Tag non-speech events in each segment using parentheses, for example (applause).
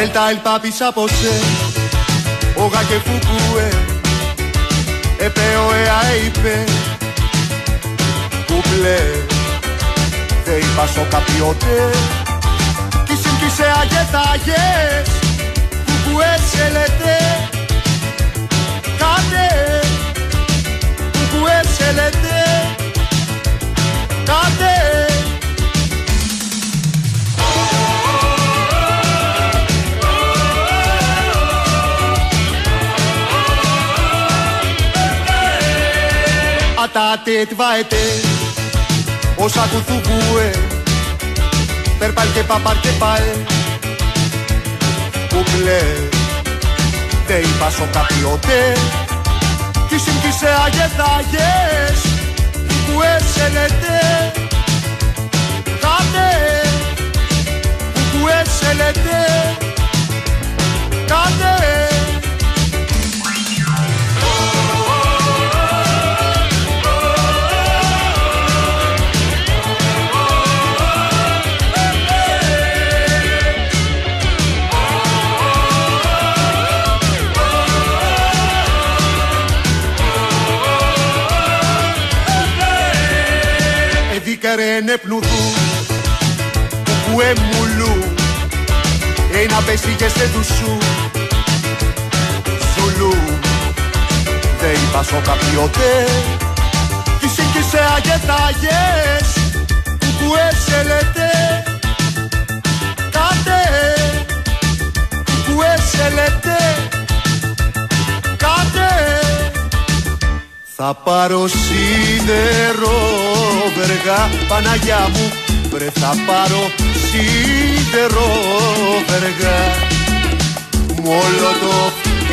Ελτα el papi saposé, όγα και φουκούε, επέω εα είπε, κουπλέ, δε είπα σο καπιότε, κι συμπτήσε αγετάγες, κουκουέ σε λέτε, κάτε, κουκουέ σε λέτε, κάτε, Atate tvaete Όσα κουθουκούε Περπάλ και παπάρ και πάε. Κουκλέ Δε είπα σο καπιότε Κι συμπτήσε αγεθάγες Κουκουέ σε λέτε Κάτε Κουκουέ σε λέτε Κάτε Εδίκαρε νεπνουδού Κουκουέ μουλού Ένα πέσηγε σε του σου Σουλού Δε είπας σο καπιότε Κι σύγκυσε αγετάγες Κουκουέ σε λέτε Κάτε Κουκουέ σε θα πάρω σίδερο βεργά Παναγιά μου. Βρε θα πάρω σίδερο βεργά. Μολότο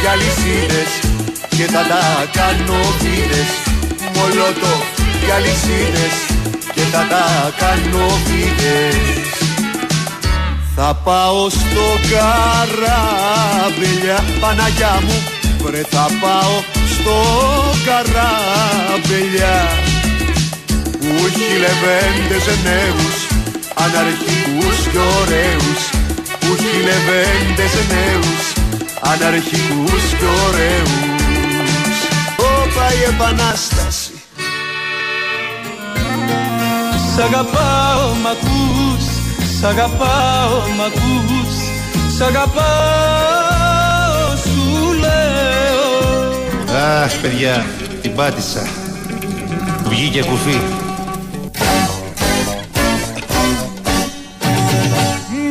για λυσίδες και θα τα κάνω βίδες Μολότο για λυσίδες και θα τα κάνω βίδες θα πάω στο καράβελια Παναγιά μου. Βρε θα πάω στο καράβελια που έχει λεβέντες νέους αναρχικούς και ωραίους. Που έχει λεβέντες νέους αναρχικούς και ωραίους. Όπα η επανάσταση. Σ' αγαπάω μ' ακούς, σ' αγαπάω μ' ακούς. Σ' αγαπάω Αχ, παιδιά, την πάτησα. Βγήκε κουφί.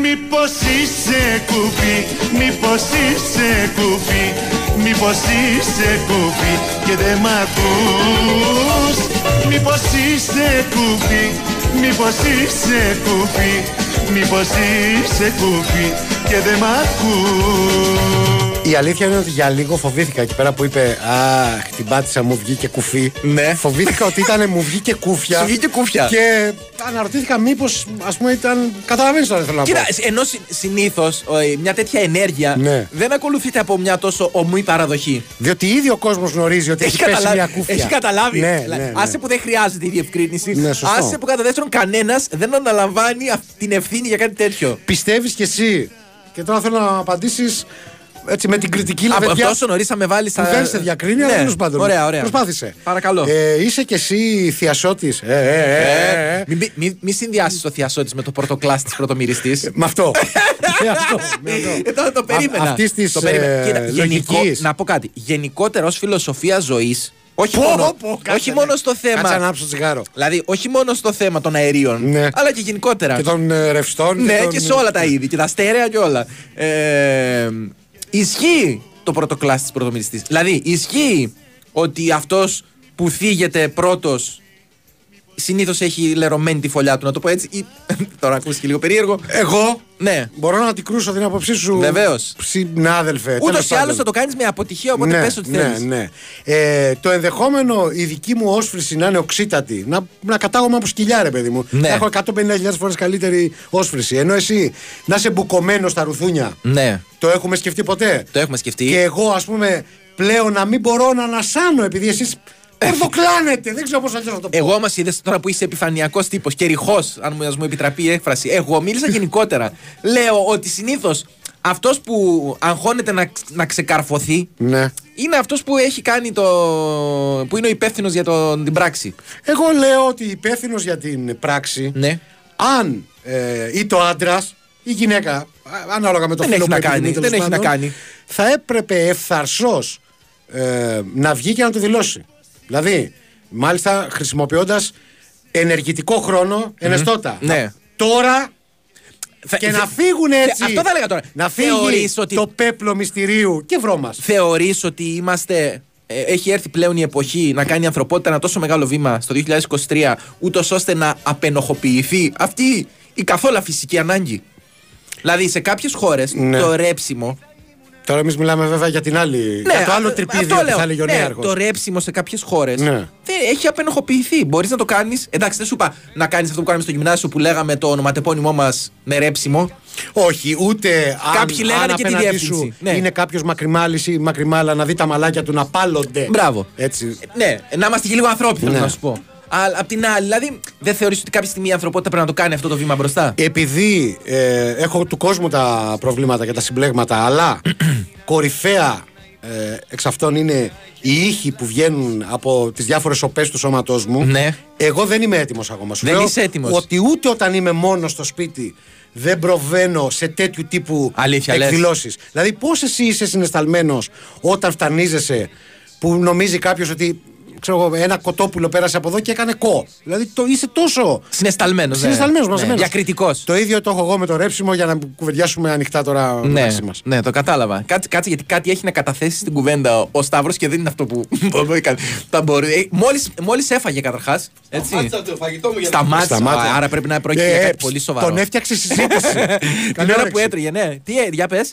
Μήπως είσαι κουφί, μήπως είσαι κουφί Μήπως είσαι κουφί και δεν μ' ακούς Μήπως είσαι κουφί, μήπως είσαι κουφί Μήπως είσαι κουφί και δεν μ' ακούς Η αλήθεια είναι ότι για λίγο φοβήθηκα εκεί πέρα που είπε Αχ, την πάτησα, μου βγήκε κουφί. Ναι. Φοβήθηκα ότι ήταν μου βγήκε κούφια. Σου βγήκε κούφια. Και αναρωτήθηκα μήπως ας πούμε ήταν. Καταλαβαίνεις τώρα τι θέλω να Κοίτα, πω. ενώ συνήθως μια τέτοια ενέργεια Ναι. δεν ακολουθείται από μια τόσο ομοή παραδοχή. Διότι ήδη ο κόσμος γνωρίζει ότι έχει, πέσει μια κούφια. Έχει καταλάβει. Ναι, Δηλαδή, ναι, ναι. Άσε που δεν χρειάζεται η διευκρίνηση. Ναι, σωστό. άσε που κατά δεύτερον κανένας δεν αναλαμβάνει αυ- την ευθύνη για κάτι τέτοιο. Πιστεύεις κι εσύ. Και τώρα θέλω να απαντήσεις έτσι με την κριτική Από λαβεδιά. τόσο νωρίς θα με βάλεις Που δεν σε διακρίνει, αλλά τέλος πάντων. Ναι. Ωραία, ωραία. Προσπάθησε. Παρακαλώ. Ε, είσαι κι εσύ θειασότη. Ε, ε, ε, ε, ε. Μην μη, μη, μη συνδυάσεις το θειασότη με το πρωτοκλάστη της πρωτομυριστής. Με (laughs) αυτό. με αυτό. Με αυτό. Εδώ το περίμενα. Α- αυτής της, Το περίμενα. ε, Κοίτα, γενικό- λογικής. να πω κάτι. Γενικότερα ω φιλοσοφίας ζωής. Όχι, Πω, μόνο, πω, κάτσε, όχι ναι. μόνο στο θέμα. Κάτσε να άψω τσιγάρο. Δηλαδή, όχι μόνο στο θέμα των αερίων, Ναι. αλλά και γενικότερα. Και των ε, ρευστών. ναι, των- και σε όλα τα είδη. Και τα στέρεα και όλα. Ε, ισχύει το πρωτοκλάστη της πρωτομυριστή. Δηλαδή, ισχύει ότι αυτός που θίγεται πρώτος συνήθως έχει λερωμένη τη φωλιά του, να το πω έτσι. Ή, (laughs) τώρα ακούστηκε λίγο περίεργο. Εγώ Ναι. μπορώ να την κρούσω την άποψή σου. Βεβαίως. Συνάδελφε. Ούτως τέλος ή άλλως πάντων. θα το κάνεις με αποτυχία, οπότε ναι, πες ό,τι ναι, θέλεις. ναι. Ε, το ενδεχόμενο η δική μου όσφρηση να είναι οξύτατη, να, να κατάγομαι από σκυλιά, ρε παιδί μου. Ναι. Να έχω 150.000 φορές καλύτερη όσφρηση. Ενώ εσύ να είσαι μπουκωμένος στα ρουθούνια. Ναι, Το έχουμε σκεφτεί ποτέ; το έχουμε σκεφτεί. Και εγώ, ας πούμε, πλέον να μην μπορώ να ανασάνω επειδή εσείς. Ορδοκλάνετε, δεν ξέρω πώς αλλιώ να το πω. Εγώ όμω είδες τώρα που είσαι επιφανειακός τύπος και ρηχός, αν μου, ας μου επιτραπεί η έκφραση. Εγώ μίλησα γενικότερα. Λέω ότι συνήθως αυτός που αγχώνεται να, να ξεκαρφωθεί Ναι. είναι αυτός που έχει κάνει το. που είναι ο υπεύθυνος για το, την πράξη. Εγώ λέω ότι υπεύθυνος για την πράξη, Ναι. αν ε, είτε ο άντρας ή γυναίκα, α, ανάλογα με το Δεν φίλο έχει που να κάνει, επιθυμεί, δεν τέλος έχει να πάντων, κάνει. Θα έπρεπε ευθαρσώ ε, να βγει και να το δηλώσει. Δηλαδή, μάλιστα χρησιμοποιώντας ενεργητικό χρόνο, ενεστώτα. Ναι. Τώρα Θα- και θε- να φύγουν θε- έτσι. Αυτό θα έλεγα τώρα. Να φύγει Θεωρείς ότι- το πέπλο μυστηρίου και βρώμας. Θεωρείς ότι είμαστε. ε, έχει έρθει πλέον η εποχή να κάνει η ανθρωπότητα ένα τόσο μεγάλο βήμα στο 2023, ούτως ώστε να απενοχοποιηθεί αυτή η καθόλου φυσική ανάγκη; Δηλαδή σε κάποιες χώρες Ναι. το ρέψιμο. Τώρα εμείς μιλάμε βέβαια για την άλλη. για το άλλο α- τρυπίδι αυτό που λέω. θα έλεγε ο Ναι, νέαρχος. Το ρέψιμο σε κάποιες χώρες Ναι. έχει απενοχοποιηθεί. Μπορείς να το κάνεις. Εντάξει, δεν σου είπα να κάνεις αυτό που κάναμε στο γυμνάσιο που λέγαμε το ονοματεπώνυμό μας με ρέψιμο. Όχι, ούτε αν, Κάποιοι λέγανε αν και τη απέναντί διεύθυνση. σου Ναι. είναι κάποιος μακριμάλη ή μακριμάλα να δει τα μαλάκια του να πάλλονται. Μπράβο. Έτσι. Ναι, να είμαστε και λίγο ανθρώποι, θέλω Ναι. να σου πω. Αλλά απ' την άλλη, δηλαδή, δεν θεωρείς ότι κάποια στιγμή η ανθρωπότητα πρέπει να το κάνει αυτό το βήμα μπροστά; Επειδή ε, έχω του κόσμου τα προβλήματα και τα συμπλέγματα, αλλά (clears throat) κορυφαία ε, εξ αυτών είναι οι ήχοι που βγαίνουν από τις διάφορες οπέ του σώματός μου. Ναι. Εγώ δεν είμαι έτοιμος ακόμα. Σου Δεν λέω είσαι έτοιμος. Ότι ούτε όταν είμαι μόνος στο σπίτι δεν προβαίνω σε τέτοιου τύπου Αλήθεια λες. εκδηλώσεις. Δηλαδή, πώς εσύ είσαι συναισθαλμένο όταν φτανίζεσαι που νομίζει κάποιος ότι ξέρω, εγώ, ένα κοτόπουλο πέρασε από εδώ και έκανε κο. Δηλαδή το είσαι τόσο. Συναισθαλμένο. Συναισθαλμένο μαζεμένος. Διακριτικός. Το ίδιο το έχω εγώ με το ρέψιμο για να κουβεντιάσουμε ανοιχτά τώρα Ναι, μεταξύ μας. ναι, το κατάλαβα. Κάτσε, κάτσε γιατί κάτι έχει να καταθέσει στην κουβέντα ο Σταύρος και δεν είναι αυτό που (laughs) θα μπορεί. Μόλις μόλις έφαγε καταρχάς. Σταμάτησα το φαγητό μου για να Σταμάτησε. Σταμάτησε. Άρα πρέπει να πρόκειται για κάτι πολύ σοβαρό. Ε, Τον έφτιαξε συζήτηση. (laughs) Την Καλή ώρα όρεξη. που έτρεγε, ναι. Τι, ε, για πες.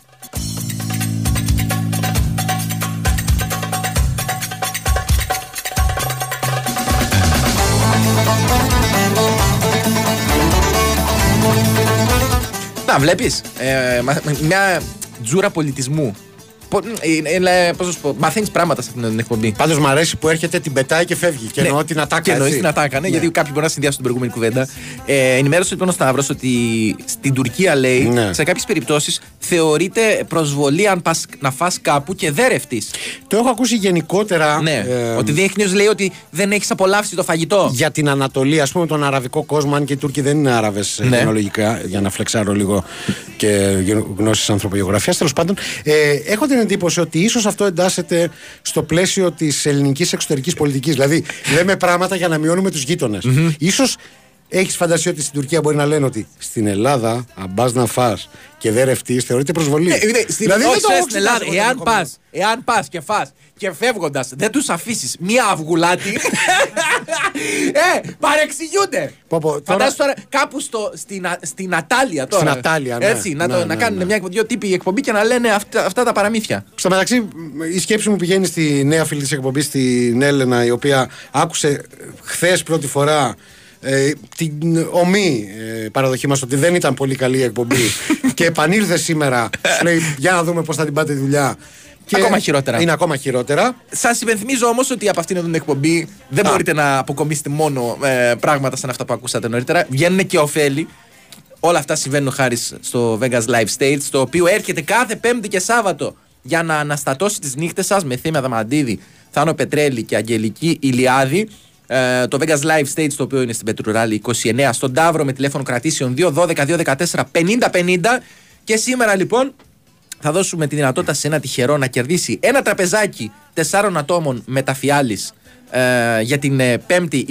Να, βλέπεις, ε, μα- μια τζούρα πολιτισμού. Πώς να σου πω, μαθαίνεις πράγματα σε αυτήν την εκπομπή. Πάντως μου αρέσει που έρχεται, την πετάει και φεύγει. Και εννοώ την ατάκα. Ναι. Και εννοείς έτσι. την ατάκα, ναι, Ναι. γιατί κάποιοι μπορεί να συνδυάσουν την προηγούμενη κουβέντα. Ε, ενημέρωσε λοιπόν ο Σταύρος ότι στην Τουρκία λέει Ναι. σε κάποιες περιπτώσεις θεωρείται προσβολή αν πας να φας κάπου και δεν ρευτείς. Το έχω ακούσει γενικότερα. Ναι. ε, ότι δείχνει λέει ότι δεν έχεις απολαύσει το φαγητό. για την Ανατολή, ας πούμε, τον αραβικό κόσμο, αν και οι Τούρκοι δεν είναι Άραβες Ναι. γενολογικά, για να φλεξάρω λίγο και γνώσεις ανθρωπογεωγραφίας. Τέλος πάντων, ε, έχω την εντύπωση ότι ίσως αυτό εντάσσεται στο πλαίσιο της ελληνικής εξωτερικής πολιτικής. Δηλαδή, λέμε πράγματα για να μειώνουμε τους γείτονες. σω έχεις φαντασία ότι στην Τουρκία μπορεί να λένε ότι στην Ελλάδα, αν πα να φά και δεν ρευτείς, θεωρείται προσβολή. Ναι, είναι- στην, δηλαδή, όχι, δεν το ρε, έχω στην Ελλάδα, εξετάσει εγώ το εάν ενδεχόμενο. πας, εάν πας και φας και φεύγοντας δεν τους αφήσεις μία αυγουλάτη. (laughs) ε, παρεξηγούνται. Πω, πω, τώρα- Φαντάσου τώρα κάπου στο, στην, Α- στην Ατάλια τώρα. Στην Ατάλια, ναι. Έτσι, να, Ναι, το, ναι, να ναι. κάνουν μια, δύο τύποι εκπομπή και να λένε αυτά, αυτά τα παραμύθια. Στο μεταξύ, η σκέψη μου πηγαίνει στη νέα φίλη της εκπομπής, την Έλενα, η οποία άκουσε χθες πρώτη φορά ε, την ομή ε, παραδοχή μας ότι δεν ήταν πολύ καλή η εκπομπή (laughs) και επανήλθε σήμερα. Σου λέει, για να δούμε πώς θα την πάτε τη δουλειά. Και Ακόμα χειρότερα. Είναι ακόμα χειρότερα. Σας υπενθυμίζω όμως ότι από αυτήν εδώ την εκπομπή δεν Α. μπορείτε να αποκομίσετε μόνο ε, πράγματα σαν αυτά που ακούσατε νωρίτερα. Βγαίνουν και ωφέλη. Όλα αυτά συμβαίνουν χάρης στο Vegas Live Stage, το οποίο έρχεται κάθε Πέμπτη και Σάββατο για να αναστατώσει τις νύχτες σας με Θήμια Δαμαντίδη, Θάνο Πετρέλη και Αγγελική Ηλιάδη. Ε, το Vegas Live Stage, το οποίο είναι στην Πετρουράλη 29, στον Ταύρο με τηλέφωνο κρατήσεων 212-214-5050. Και σήμερα λοιπόν θα δώσουμε τη δυνατότητα σε ένα τυχερό να κερδίσει ένα τραπεζάκι τεσσάρων ατόμων μεταφιάλης ε, για την ε, 5η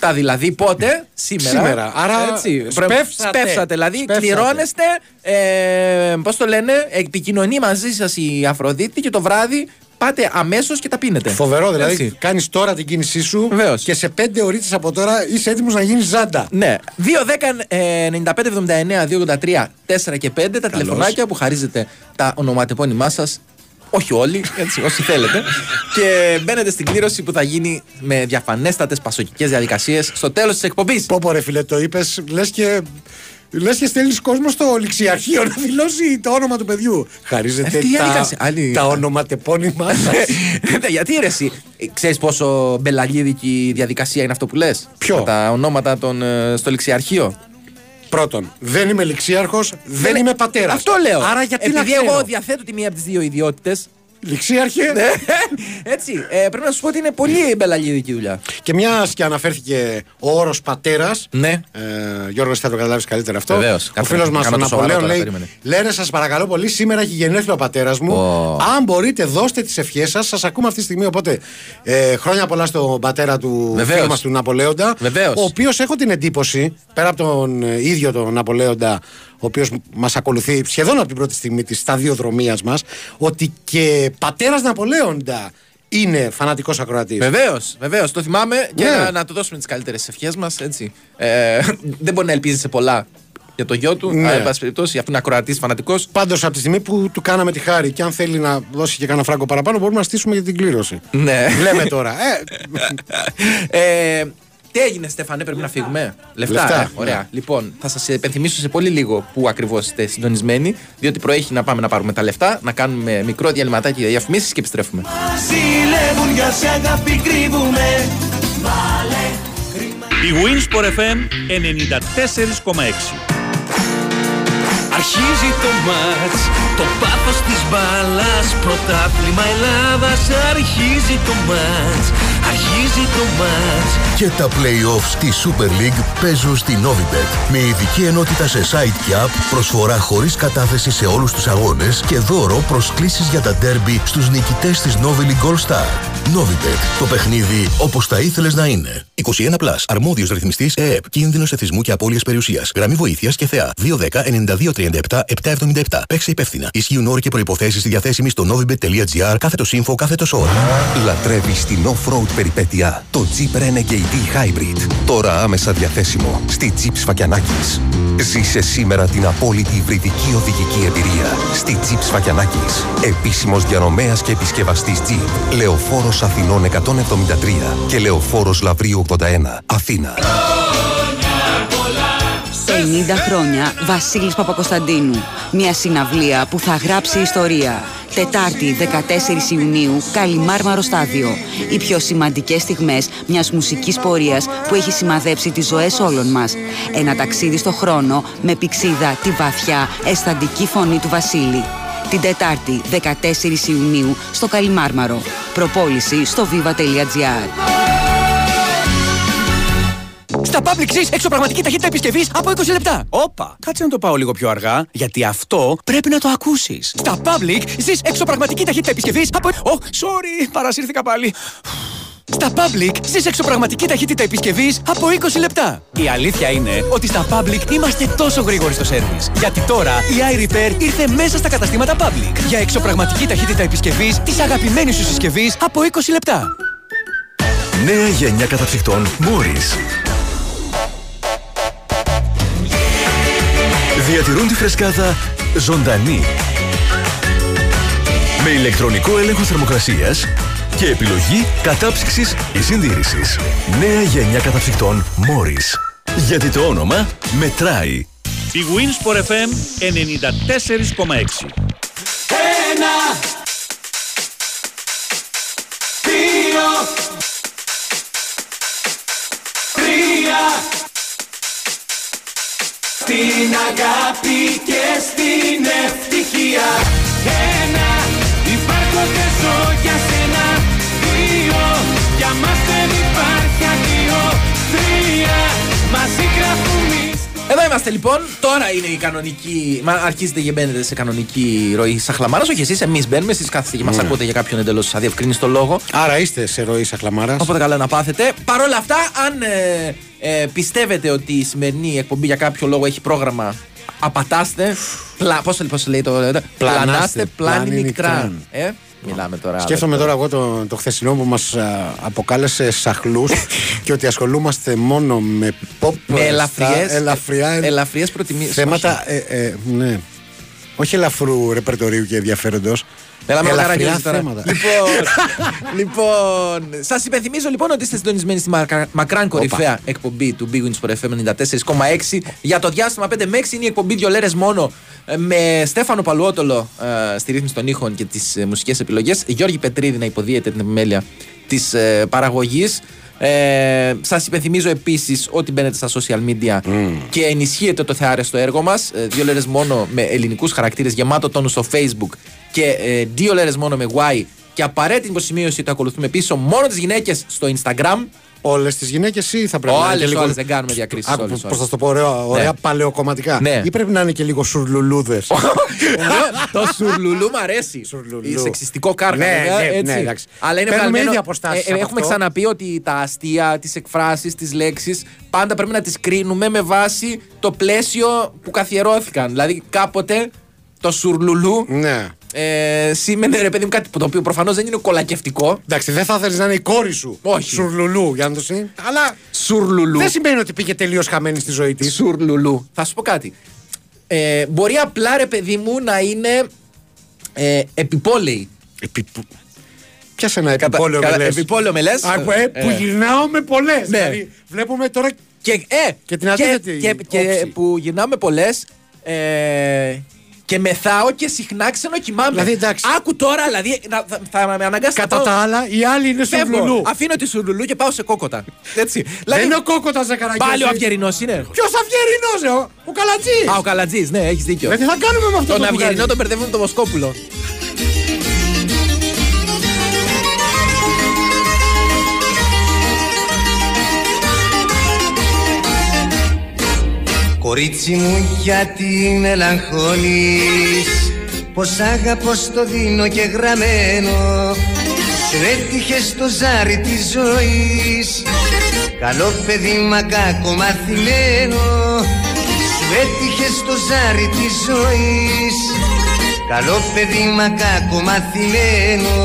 27 δηλαδή πότε; Σήμερα Σήμερα. Άρα σπεύσατε. σπεύσατε δηλαδή Σπεύσατε. κληρώνεστε ε, πώς το λένε επικοινωνεί μαζί σας η Αφροδίτη και το βράδυ πάτε αμέσως και τα πίνετε Φοβερό, δηλαδή. Έτσι. Κάνεις τώρα την κίνησή σου Βεβαίως. και σε πέντε ώρε από τώρα είσαι έτοιμος να γίνεις ζάντα. Ναι. 2, 10, 95, 79, 283, 4 και 5 τα τηλεφωνάκια που χαρίζετε τα ονοματεπώνυμά σας. Όχι όλοι, έτσι, όσοι θέλετε. (laughs) και μπαίνετε στην κλήρωση που θα γίνει με διαφανέστατες πασοκικές διαδικασίες στο τέλος της εκπομπής. Πω πω ρε φίλε το είπες, λες και... Λες και στέλνεις κόσμο στο ληξιαρχείο να δηλώσει το όνομα του παιδιού. Χαρίζεται Ε, τι τα, διαδικασία, άλλη- τα ονοματεπώνυμά (laughs) σα. Ναι, Γιατί ρε εσύ, ξέρεις πόσο μπελαγίδικη διαδικασία είναι αυτό που λες; Ποιο; Τα ονόματα των, ε, στο ληξιαρχείο. Πρώτον, δεν είμαι ληξίαρχος, δεν είμαι πατέρας. Αυτό λέω. Άρα γιατί Επειδή να ξέρω; εγώ διαθέτω τη μία από τις δύο ιδιότητες. Ληξίαρχε. Έτσι. Ε, πρέπει να σου πω ότι είναι πολύ μπελαλίδικη δουλειά. Και μιας και αναφέρθηκε ο όρος πατέρας. Ναι. Ε, Γιώργος, θα το καταλάβεις καλύτερα αυτό. Βεβαίως. Ο Κάτσε φίλος να μας, κάνω ο το σοβαρό Ναπολέον, τώρα, λέει: περίμενε. Λένε, σας παρακαλώ πολύ, σήμερα έχει γενέθλιο ο πατέρας μου. Ω. Αν μπορείτε, δώστε τις ευχές σας. Σας ακούμε αυτή τη στιγμή. Οπότε, ε, χρόνια πολλά στον πατέρα του Βεβαίως. φίλου μας του Ναπολέοντα. Βεβαίως. Ο οποίος έχω την εντύπωση, πέρα από τον ε, ίδιο τον Ναπολέοντα, ο οποίος μας ακολουθεί σχεδόν από την πρώτη στιγμή της σταδιοδρομίας μας, ότι και πατέρας Ναπολέοντα είναι φανατικός ακροατής. Βεβαίως, βεβαίως. Το θυμάμαι και Ναι. να, να του δώσουμε τις καλύτερες ευχές μας. Ε, δεν μπορεί να ελπίζει σε πολλά για το γιο του. Ναι. Αλλά, εν πάση περιπτώσει, αυτό είναι ακροατής φανατικός. Πάντως από τη στιγμή που του κάναμε τη χάρη και αν θέλει να δώσει και κανένα φράγκο παραπάνω, μπορούμε να στήσουμε για την κλήρωση. Ναι. Λέμε τώρα. Ε, ε, τι έγινε, Στέφανε, πρέπει να φύγουμε; Λεφτά. Λεφτά, ε, ωραία. ναι. Λοιπόν, θα σας υπενθυμίσω σε πολύ λίγο που ακριβώς είστε συντονισμένοι, διότι προέχει να πάμε να πάρουμε τα λεφτά, να κάνουμε μικρό διαλυματάκι για διαφημίσεις και επιστρέφουμε. Ζηλεύουν για σε αγάπη κρύβουμε Η Winsport FM 94,6 Αρχίζει το μάτς, το πάθος της μπάλας Πρωτάθλημα Ελλάδας Αρχίζει το μάτς, αρχίζει το μάτς Και τα play-offs στη Super League παίζουν στη Novibet. Με ειδική ενότητα σε site και app, προσφορά χωρίς κατάθεση σε όλους τους αγώνες και δώρο προσκλήσεις για τα derby στους νικητές της Novi League All Star. Novibet. Το παιχνίδι όπως θα ήθελες να είναι. 21 Plus. Αρμόδιος ρυθμιστής ΕΕΠ. Κίνδυνος εθισμού και απώλειας περιουσίας. Γραμμή βοήθειας και θεά. 210-9237-777. Παίξε υπεύθυνα. Ισχύουν όροι και προϋποθέσεις στη διαθέσιμη στο novibet.gr κάθετος info κάθετος ώρα. Λατρεύεις την off-road περιπέτεια, το Jeep Renegade Hybrid. Τώρα άμεσα διαθέσιμο στη Jeep Σφακιανάκης. Ζήσε σήμερα την απόλυτη υβριδική οδηγική εμπειρία στη Jeep Σφακιανάκης. Επίσημος διανομέας και επισκευαστής Jeep. Λεωφόρος Αθηνών 173 και Λεωφόρος Λαβρίου 81. Αθήνα. 50 χρόνια Βασίλης Παπακοσταντίνου. Μια συναυλία που θα γράψει ιστορία. Τετάρτη 14 Ιουνίου, Καλιμάρμαρο Στάδιο. Οι πιο σημαντικές στιγμές μιας μουσικής πορείας που έχει σημαδέψει τις ζωές όλων μας. Ένα ταξίδι στο χρόνο με πηξίδα τη βαθιά, αισθαντική φωνή του Βασίλη. Την Τετάρτη 14 Ιουνίου στο Καλιμάρμαρο. Προπόληση στο viva.gr. Στα Public Sis εξωπραγματική ταχύτητα επισκευής από 20 λεπτά. Όπα, κάτσε να το πάω λίγο πιο αργά, γιατί αυτό πρέπει να το ακούσεις. Στα Public Sis εξωπραγματική ταχύτητα επισκευής από. Ω, sorry, παρασύρθηκα πάλι. Στα Public σεις εξωπραγματική ταχύτητα επισκευής από 20 λεπτά. Η αλήθεια είναι ότι στα Public είμαστε τόσο γρήγοροι στο σερβις. Γιατί τώρα η iRepair ήρθε μέσα στα καταστήματα Public. Για εξωπραγματική ταχύτητα επισκευής της αγαπημένης σου συσκευής από 20 λεπτά. Νέα γενιά καταψυκτών Morris. Διατηρούν τη φρεσκάδα ζωντανή. Με ηλεκτρονικό έλεγχο θερμοκρασίας και επιλογή κατάψυξης ή συντήρησης. Νέα γενιά καταψυκτών Morris. Γιατί το όνομα μετράει. Η Winsport FM 94,6 Ένα Δύο Τρία Στην αγάπη και στην ευτυχία. Ένα Υπάρχω Εδώ είμαστε λοιπόν. Τώρα είναι η κανονική. Μα αρχίζετε και μπαίνετε σε κανονική ροή σαχλαμάρας. Όχι εσείς, εμείς μπαίνουμε. Εσείς κάθεστε και μας Ναι. ακούτε για κάποιον εντελώς αδιευκρίνηστο λόγο. Άρα είστε σε ροή σαχλαμάρας. Οπότε καλά να πάθετε. Παρ' όλα αυτά, αν ε, ε, πιστεύετε ότι η σημερινή εκπομπή για κάποιο λόγο έχει πρόγραμμα, απατάστε. Πλα, πώς, πώς λέει το. Πλανάστε, Πλανάστε, πλάνη πλάνη νικτράν. νικτράν. Ε, μιλάμε τώρα. Σκέφτομαι τώρα εγώ το, το χθεσινό που μας α, αποκάλεσε σαχλούς (laughs) και ότι ασχολούμαστε μόνο με pop Με ελαφριές, στα ελαφριά ελαφριές προτιμίες. θέματα. Ε, ε, ναι. Όχι ελαφρού ρεπερτορίου και ενδιαφέροντος. Έλα με ελαφριά καραγιόζη τώρα. θέματα. Λοιπόν, (laughs) λοιπόν σας υπενθυμίζω λοιπόν ότι είστε συντονισμένοι στη μακρα- μακράν κορυφαία εκπομπή του Big Wins for FM 94,6. Για το διάστημα 5 με 6 είναι η εκπομπή δύο λέρες μόνο ε, με Στέφανο Παλουότολο ε, στη ρύθμιση των ήχων και τις ε, μουσικές επιλογές. Γιώργη Πετρίδη να υποδίεται την επιμέλεια της ε, παραγωγής. Ε, Σας υπενθυμίζω επίσης ότι μπαίνετε στα social media και ενισχύετε το θεάρεστο έργο μας. Δύο λέρες μόνο με ελληνικούς χαρακτήρες γεμάτο τόνο στο Facebook και ε, δύο λέρες μόνο με Y. Και απαραίτητη υποσημείωση ότι ακολουθούμε πίσω μόνο τις γυναίκες στο Instagram. Όλες τις γυναίκες ή θα πρέπει να είναι. Όλες, και λίγο... όλε, δεν κάνουμε διακρίσεις. Πώς θα το πω, ωραία, ωραία Ναι. παλαιοκομματικά. Ναι. Ή πρέπει να είναι και λίγο σουρλουλούδες. (laughs) το σουρλουλού μ' αρέσει. Σουρλουλού. Σεξιστικό κάρκα, Ναι, βέβαια, ναι, έτσι. ναι, εντάξει. Αλλά είναι Παίρνουμε βγαλμένο- ήδη αποστάσεις ε, ε, από Έχουμε αυτό. ξαναπεί ότι τα αστεία, τις εκφράσεις, τις λέξεις πάντα πρέπει να τις κρίνουμε με βάση το πλαίσιο που καθιερώθηκαν. Δηλαδή κάποτε το σουρλουλού ναι. ε, σήμαινε ρε παιδί μου κάτι που το οποίο προφανώς δεν είναι κολακευτικό. Εντάξει, δεν θα ήθελε να είναι η κόρη σου. Όχι. Σουρλουλού, για να το συν. Αλλά Σουρλουλού. δεν σημαίνει ότι πήγε τελείως χαμένη στη ζωή της. Σουρλουλού. Θα σου πω κάτι. Ε, μπορεί απλά ρε παιδί μου να είναι ε, επιπόλαιη. Πιάσε ένα επιπόλαιο Κατα- με λες; επιπόλαιο με λες; Α, που, ε, που Ε. γυρνάω με πολλές. Ναι. Δηλαδή, βλέπουμε τώρα Και, ε, Και την αντίθετη και, και όψη. που γυρνάμε πολλές. Ε, και μεθάω και συχνά ξενοκοιμάμαι. Δηλαδή, εντάξει. Άκου τώρα, δηλαδή να- θα, θα με αναγκάσει να Κατά πάω- τα άλλα, οι άλλοι είναι Φεύγω. σουρλουλού. Αφήνω τη σουρλουλού και πάω σε κόκοτα. Έτσι. Δεν είναι ο κόκοτας Ζακαραγιώτη. Πάλι ο Αυγερινός είναι. Ποιος Αυγερινός, ο, ο Καλατζής. Α, ο Καλατζής, ναι, έχεις δίκιο. Ε, τι θα κάνουμε με αυτό Τον το Αυγερινό μπουγάδι; τον μπερδεύουν με τον Βοσκόπουλο. Κορίτσι μου γιατί μελαγχολείς Πως αγαπώ στο δίνω και γραμμένο. Σου έτυχε στο ζάρι της ζωής. Καλό παιδί μα κακό μαθημένο. Σου έτυχε στο ζάρι της ζωής. Καλό παιδί μα κακό μαθημένο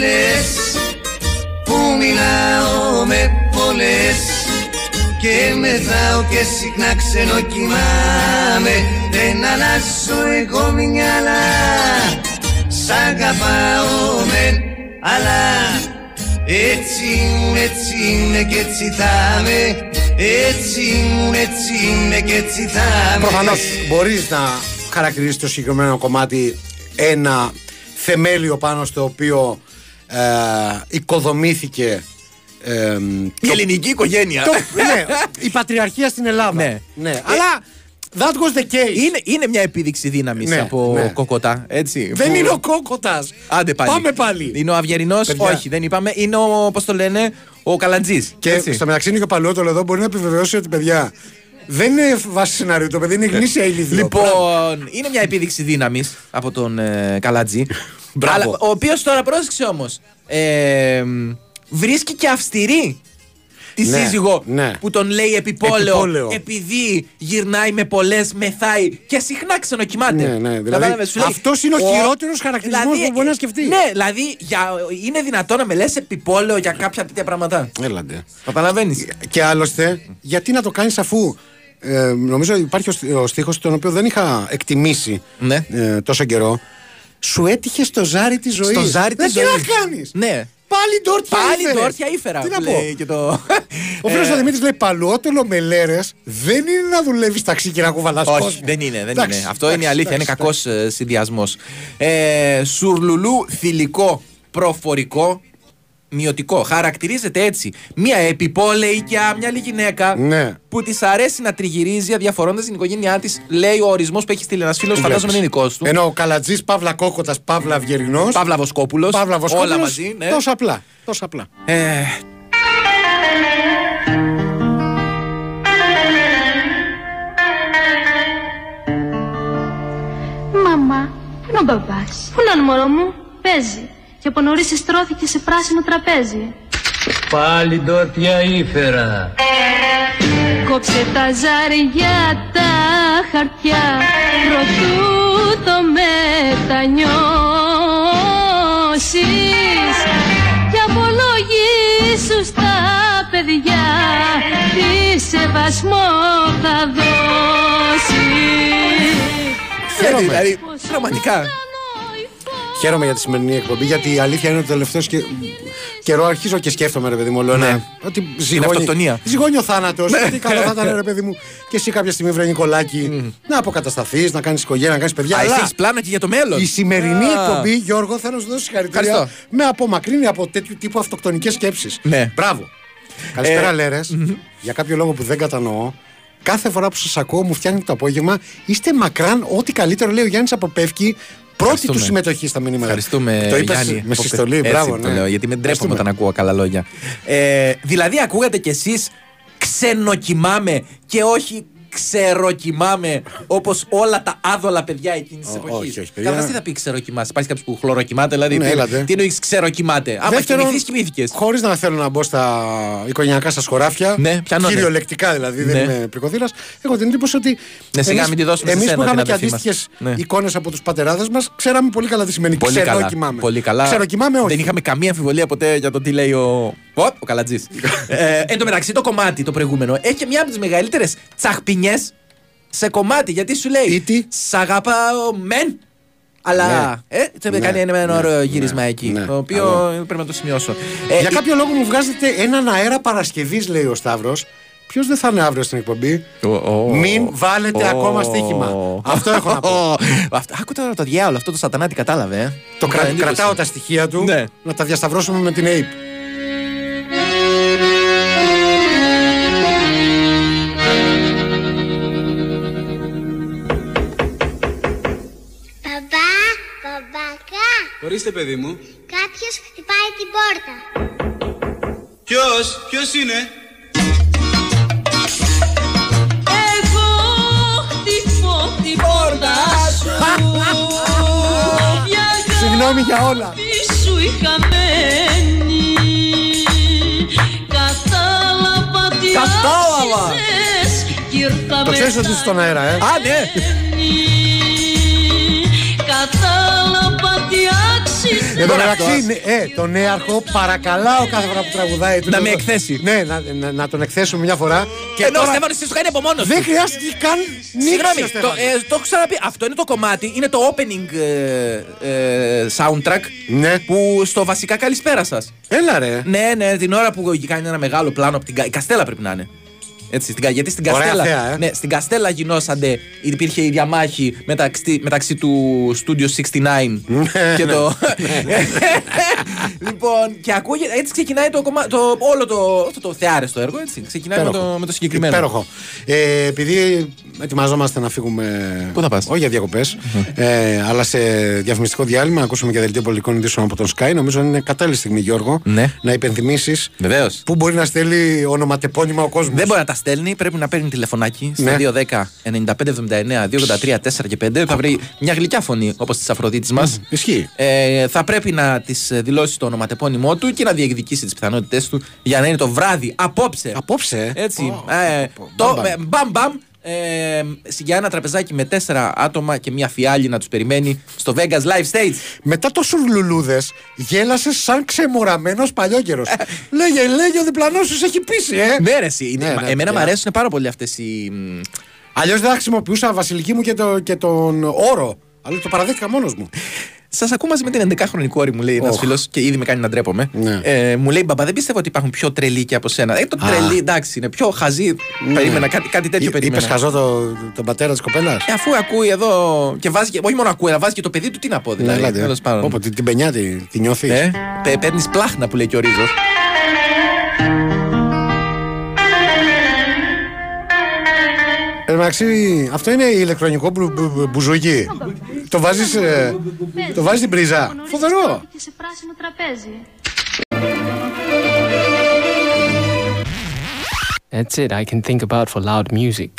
με λες Που μιλάω με πολλές Και μεθάω και συχνά ξενοκοιμάμαι. Δεν αλλάζω εγώ μυαλά Σ' αγαπάω μεν Αλλά έτσι ήμουν, έτσι είναι και έτσι θα είμαι. Έτσι ήμουν, έτσι είναι και έτσι θα είμαι. Προφανώς μπορείς να χαρακτηρίσει το συγκεκριμένο κομμάτι ένα θεμέλιο πάνω στο οποίο ε, οικοδομήθηκε ε, Η ελληνική οικογένεια. το- ναι, η (laughs) πατριαρχία στην Ελλάδα. Ναι. ναι. Αλλά that was the case. Είναι, είναι μια επίδειξη δύναμης Ναι, από ναι. κοκοτά. Έτσι, Δεν που- είναι ο κόκοτας. Άντε πάλι. Πάμε πάλι. Είναι ο Αυγερινός. Παιδιά. Όχι, δεν είπαμε. Είναι ο, πώς το λένε, ο Καλαντζή. Και στο μεταξύ είναι και ο Παλαιότολο εδώ μπορεί να επιβεβαιώσει ότι παιδιά δεν είναι βάση σενάριου. Το παιδί είναι γνήσια ηλικία. Λοιπόν, είναι μια επίδειξη δύναμης από τον ε, Καλατζή. Μπράβο. Αλλά, ο οποίος τώρα πρόσεξε όμως. Ε, βρίσκει και αυστηρή τη Ναι, σύζυγο ναι. που τον λέει επιπόλαιο, Επιπόλαιο. επειδή γυρνάει με πολλές, μεθάει και συχνά ξενοκοιμάται. Ναι, ναι, δηλαδή, Κατάλαβες, σου λέει, αυτός είναι ο χειρότερος χαρακτηρισμός που μπορεί να σκεφτεί. Ναι, δηλαδή για, είναι δυνατό να με λες επιπόλαιο για κάποια τέτοια πράγματα. Έλαντε. Καταλαβαίνεις. Και άλλωστε, γιατί να το κάνεις αφού. Ε, νομίζω υπάρχει ο, στί- ο στίχος τον οποίο δεν είχα εκτιμήσει Ναι. ε, τόσο καιρό. Σου έτυχε στο ζάρι της ζωής. Στο ζάρι της Τι να ζωής. κάνεις. Ναι. Πάλι ντόρτια Πάλι ήφερες. τόρτια ήφερα. Τι να που πω. λέει Και το... Ο φίλος Ε, ο Δημήτρης λέει Παλαιότολο με λέρες δεν είναι να δουλεύεις ταξί και να κουβαλάς κόσμο. Όχι, δεν είναι. Δεν Εντάξει, είναι. Αυτό είναι η εντάξει, αλήθεια. Είναι εντάξει, κακός συνδυασμός. Ε, σουρλουλού θηλυκό προφορικό μειωτικό. Χαρακτηρίζεται έτσι. Μία επιπόλαιη και άμυαλη γυναίκα Ναι. που της αρέσει να τριγυρίζει αδιαφορώντας την οικογένειά της. Λέει ο ορισμός που έχει στείλει ένας φίλος, Του φαντάζομαι βλέπεις. είναι δικός του. Ενώ ο Καλατζής, Παύλα Κόκοτας, Παύλα Αυγερινός. Παύλα Βοσκόπουλος. Παύλα Βοσκόπουλος, Όλα μαζί. Ναι. Τόσο απλά. Τόσο απλά. Ε, Μαμά, πού είναι ο μπαμπάς; Πού είναι μωρό μου, παίζει. Και από νωρίς εστρώθηκε σε πράσινο τραπέζι. Πάλι ντόρτια ήφερα. Κόψε τα ζάρια τα χαρτιά Προτού το μετανιώσεις Και απολογήσου στα παιδιά Τι σεβασμό θα δώσεις δηλαδή, πραγματικά. Χαίρομαι για τη σημερινή εκπομπή γιατί η αλήθεια είναι ότι το τελευταίο και... καιρό αρχίζω και σκέφτομαι, ρε παιδί μου. Λέω, ναι. Ότι ζυγώνει, αυτοκτονία. ζυγώνει ο θάνατος. Τι καλό θα ήταν, ρε παιδί μου. Και εσύ κάποια στιγμή, βρε Νικολάκη, να αποκατασταθείς, να κάνεις οικογένεια, να κάνεις παιδιά. Α, εσύ Αλλά έχεις πλάνα και για το μέλλον. η σημερινή Α. εκπομπή, Γιώργο, θέλω να σου δώσω συγχαρητήρια. Ευχαριστώ. Με απομακρύνει από τέτοιου τύπου αυτοκτονικές σκέψεις. Ναι. Μπράβο. Καλησπέρα, Ε, Λέρες. Για κάποιο λόγο που δεν κατανοώ, κάθε φορά που σας ακούω μου φτιάχνει το απόγευμα. Είστε μακράν ό,τι καλύτερο λέει ο Γιάννης από Πεύκη. Πρώτη του Ευχαριστούμε. συμμετοχή στα μηνύματα. Ευχαριστούμε, Το είπες Γιάννη. με από- συστολή. Έτσι Μπράβο, το ναι. λέω, γιατί με ντρέπομαι Ευχαριστούμε. όταν ακούω καλά λόγια. Ε, δηλαδή, ακούγατε κι εσείς ξενοκοιμάμε και όχι ξεροκοιμάμε όπως όλα τα άδολα παιδιά εκείνης της Ω, εποχής. όχι, όχι, παιδιά. Καλά, τι θα πει ξεροκοιμάσαι. Υπάρχει κάποιος που χλωροκοιμάται, δηλαδή. Ναι, τι, έλατε. τι εννοείς ξεροκοιμάται. Άμα Δεύτερον, κοιμηθείς, κοιμήθηκες. Χωρίς να θέλω να μπω στα οικογενειακά σας χωράφια. Ναι, πιανώνε. Κυριολεκτικά δηλαδή, δεν Ναι. είμαι πρικοδύρα. Έχω την εντύπωση ότι. Ναι, σιγά μην τη δώσουμε σε Εμείς σένα, που είχαμε την και αδερφή μας. αντίστοιχες Ναι. εικόνες από τους πατεράδες μας, ξέραμε πολύ καλά τι σημαίνει Πολύ καλά. ξεροκοιμάμε. Πολύ καλά. Ξεροκοιμάμε, όχι. Δεν είχαμε καμία αμφιβολία ποτέ για το τι λέει ο. Ο, ο Καλατζής. (laughs) ε, εν τω μεταξύ, το κομμάτι το προηγούμενο έχει μια από τις μεγαλύτερες τσαχπινιές σε κομμάτι. Γιατί σου λέει. Σ' αγαπάω μεν. Αλλά. Ε, τε Ναι, κάνει ένα ναι, ωραίο ναι, γύρισμα εκεί. ναι. Το οποίο πρέπει να το σημειώσω. Ε, Για η- κάποιο λόγο μου βγάζετε έναν αέρα Παρασκευής, λέει ο Σταύρος. Ποιος δεν θα είναι αύριο στην εκπομπή; Μην βάλετε Ω. ακόμα στοίχημα. Αυτό έχω να πω. (laughs) Αυτό- Άκου τώρα το διάολο, αυτό το σατανά τι κατάλαβε. ε. Το Μου κρα- κάνει εντύπωση. κρατάω τα στοιχεία του Ναι. να τα διασταυρώσουμε με την ΑΕΠ. Ορίστε, παιδί μου. κάποιος χτυπάει την πόρτα. Ποιος, ποιος είναι; Εγώ χτυπώ την πόρτα σου Για Συγγνώμη για όλα. αγάπη σου είχα μένει Κατάλαβα τι Κατάλαβα. άξιζες Κι ήρθα Το ξέρεις ότι είσαι στον αέρα, ε. Α, ναι. Εν τω μεταξύ, ναι, ε, τον νέαρχο παρακαλάω κάθε φορά που τραγουδάει. του Να το- με εκθέσει. Ναι, να, να, να τον εκθέσουμε μια φορά. Και ενώ ο Στέφανος εσύ το κάνει από μόνος Δεν του. χρειάστηκε καν νύχτα. Συγγνώμη, το, ε, το έχω ξαναπεί. Αυτό είναι το κομμάτι, είναι το opening ε, ε, soundtrack που στο βασικά καλησπέρα σας. Έλα ρε. Ναι, ναι, την ώρα που κάνει ένα μεγάλο πλάνο από την Κα- η Καστέλα πρέπει να είναι. Έτσι, στην, Κα- γιατί στην Ωραία Καστέλα, θέα, ε. ναι, στην Καστέλα γινόσαντε, υπήρχε η διαμάχη μεταξύ, μεταξύ του Studio 69 και το. (laughs) λοιπόν, και ακούγεται, έτσι ξεκινάει το, κομμά, το, όλο το, αυτό το θεάρεστο έργο, έτσι. Ξεκινάει με το, με το συγκεκριμένο. Υπέροχο. Ε, επειδή ετοιμαζόμαστε να φύγουμε. Πού θα πας; Όχι για διακοπές, ε, αλλά σε διαφημιστικό διάλειμμα, να ακούσουμε και δελτίο πολιτικών ειδήσεων από τον Sky. Νομίζω είναι κατάλληλη στιγμή, Γιώργο, Ναι. να υπενθυμίσεις Βεβαίως. πού μπορεί να στέλνει ονοματεπώνυμα ο κόσμος. Δεν μπορεί να τα στέλνει, πρέπει να παίρνει τηλεφωνάκι στο Ναι. 210 9579 283 4 και 5. Θα βρει μια γλυκιά φωνή όπως της Αφροδίτης μας. Ισχύει. Ε, θα πρέπει να της δηλώσει το ονοματεπώνυμό του και να διεκδικήσει τις πιθανότητές του για να είναι το βράδυ απόψε. Απόψε; Έτσι. ε, το ε, μπαμ μπαμ. Ε, για ένα τραπεζάκι με τέσσερα άτομα και μια φιάλη να τους περιμένει στο Vegas Live Stage. Μετά τόσο λουλούδες, γέλασες σαν ξεμοραμένος παλιόκαιρο. (laughs) λέγε, λέγε, ο διπλανός σου σε έχει πείσει, ε. Ναι, ρε, εσύ, είναι- Ναι, μα- ναι, εμένα μου πια. αρέσουν πάρα πολύ αυτές οι. μ, Αλλιώς δεν θα χρησιμοποιούσα βασιλική μου και, το, και τον όρο. Αλλά το παραδέχτηκα μόνος μου. Σας ακούω μαζί με την 11χρονη κόρη μου, λέει ένας Οχ. φίλος, και ήδη με κάνει να ντρέπομαι. Ναι. Ε, μου λέει, Μπαμπά, δεν πιστεύω ότι υπάρχουν πιο τρελοί και από σένα. Ε, το Α. τρελή, εντάξει, είναι πιο χαζή. Περίμενα κάτι, κάτι τέτοιο Είπε περίμενα. χαζό το, τον πατέρα της κοπέλας; Ε, αφού ακούει εδώ και βάζει. και- Όχι μόνο ακούει, αλλά βάζει και το παιδί του, τι να πω δηλαδή. Ναι, τέλος πάντων. Όπω την, την πενιά τη, τη νιώθεις; Ε, Παίρνεις πλάχνα που λέει και ο Ρίζος. Εν τω μεταξύ, αυτό είναι ηλεκτρονικό μπου, μπου- μπου- μπουζούκι. το βάζεις το βάζεις στην πρίζα. Φοβερό. Και σε πράσινο τραπέζι. That's it, I can think about for loud music.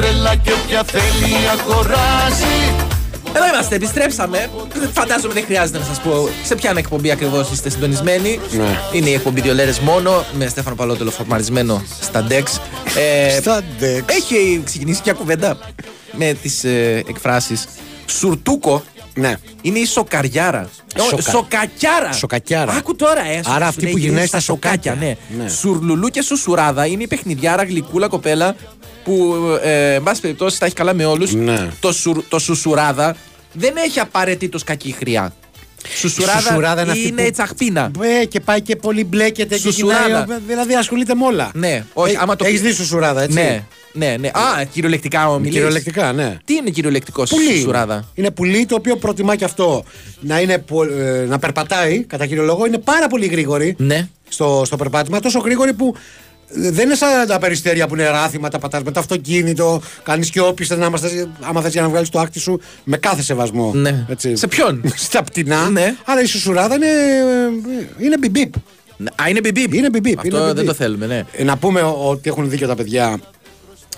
Πουλάω τρελά και όποια θέλει αγοράζει Εδώ είμαστε, επιστρέψαμε. Φαντάζομαι δεν χρειάζεται να σας πω σε ποια εκπομπή ακριβώς είστε συντονισμένοι. Ναι. Είναι η εκπομπή δύο λέρες μόνο με Στέφανο Παλότελο φορμαρισμένο στα DEX. Ε, Στα DEX. Έχει ξεκινήσει μια κουβέντα με τις ε, εκφράσεις. Σουρτούκο Ναι. είναι η σοκαριάρα. Σοκα- Σοκακιάρα. Σοκακιάρα. Άκου τώρα, ε. Άρα σου αυτή λέει που γυρνάει γυρίζει στα σοκάκια. Ναι. Ναι. Σουρλουλού και σουσουράδα είναι η παιχνιδιάρα γλυκούλα κοπέλα που, ε, εν πάση περιπτώσει, τα έχει καλά με όλους. Ναι. Το, σουρ, το σουσουράδα δεν έχει απαραίτητος κακή χρειά. Σουσουράδα, Σουσουράδα είναι είναι, αυτή που- τσαχπίνα. Ε, και πάει και πολύ μπλέκεται και Σουσουράδα. κοινάει, δηλαδή ασχολείται με όλα. Ναι, όχι, άμα το Έχεις πει- δει σουσουράδα, έτσι; Ναι, ναι, ναι. Α, κυριολεκτικά ο μιλής. Κυριολεκτικά, ναι. Τι είναι κυριολεκτικός Πουλί. σουσουράδα; Είναι πουλί το οποίο προτιμά και αυτό να, είναι, πο- ε, να περπατάει, κατά κύριο λόγο. Είναι πάρα πολύ γρήγορη Ναι. στο, στο περπάτημα. Τόσο γρήγορη που ε, δεν είναι σαν τα περιστέρια που είναι ράθιμα, τα πατάς με το αυτοκίνητο, κάνεις και όπιστες να είμαστε, άμα θες για να βγάλεις το άκτη σου, με κάθε σεβασμό. Ναι. Έτσι. Σε ποιον; (laughs) Στα πτηνά. Ναι. Αλλά η σουσουράδα είναι, ε, είναι μπιμπίπ. Α, είναι μπιμπίπ. Είναι μπιμπίπ. Αυτό είναι δεν μπιμπίπ. το θέλουμε, ναι. Ε, Να πούμε ότι έχουν δίκιο τα παιδιά.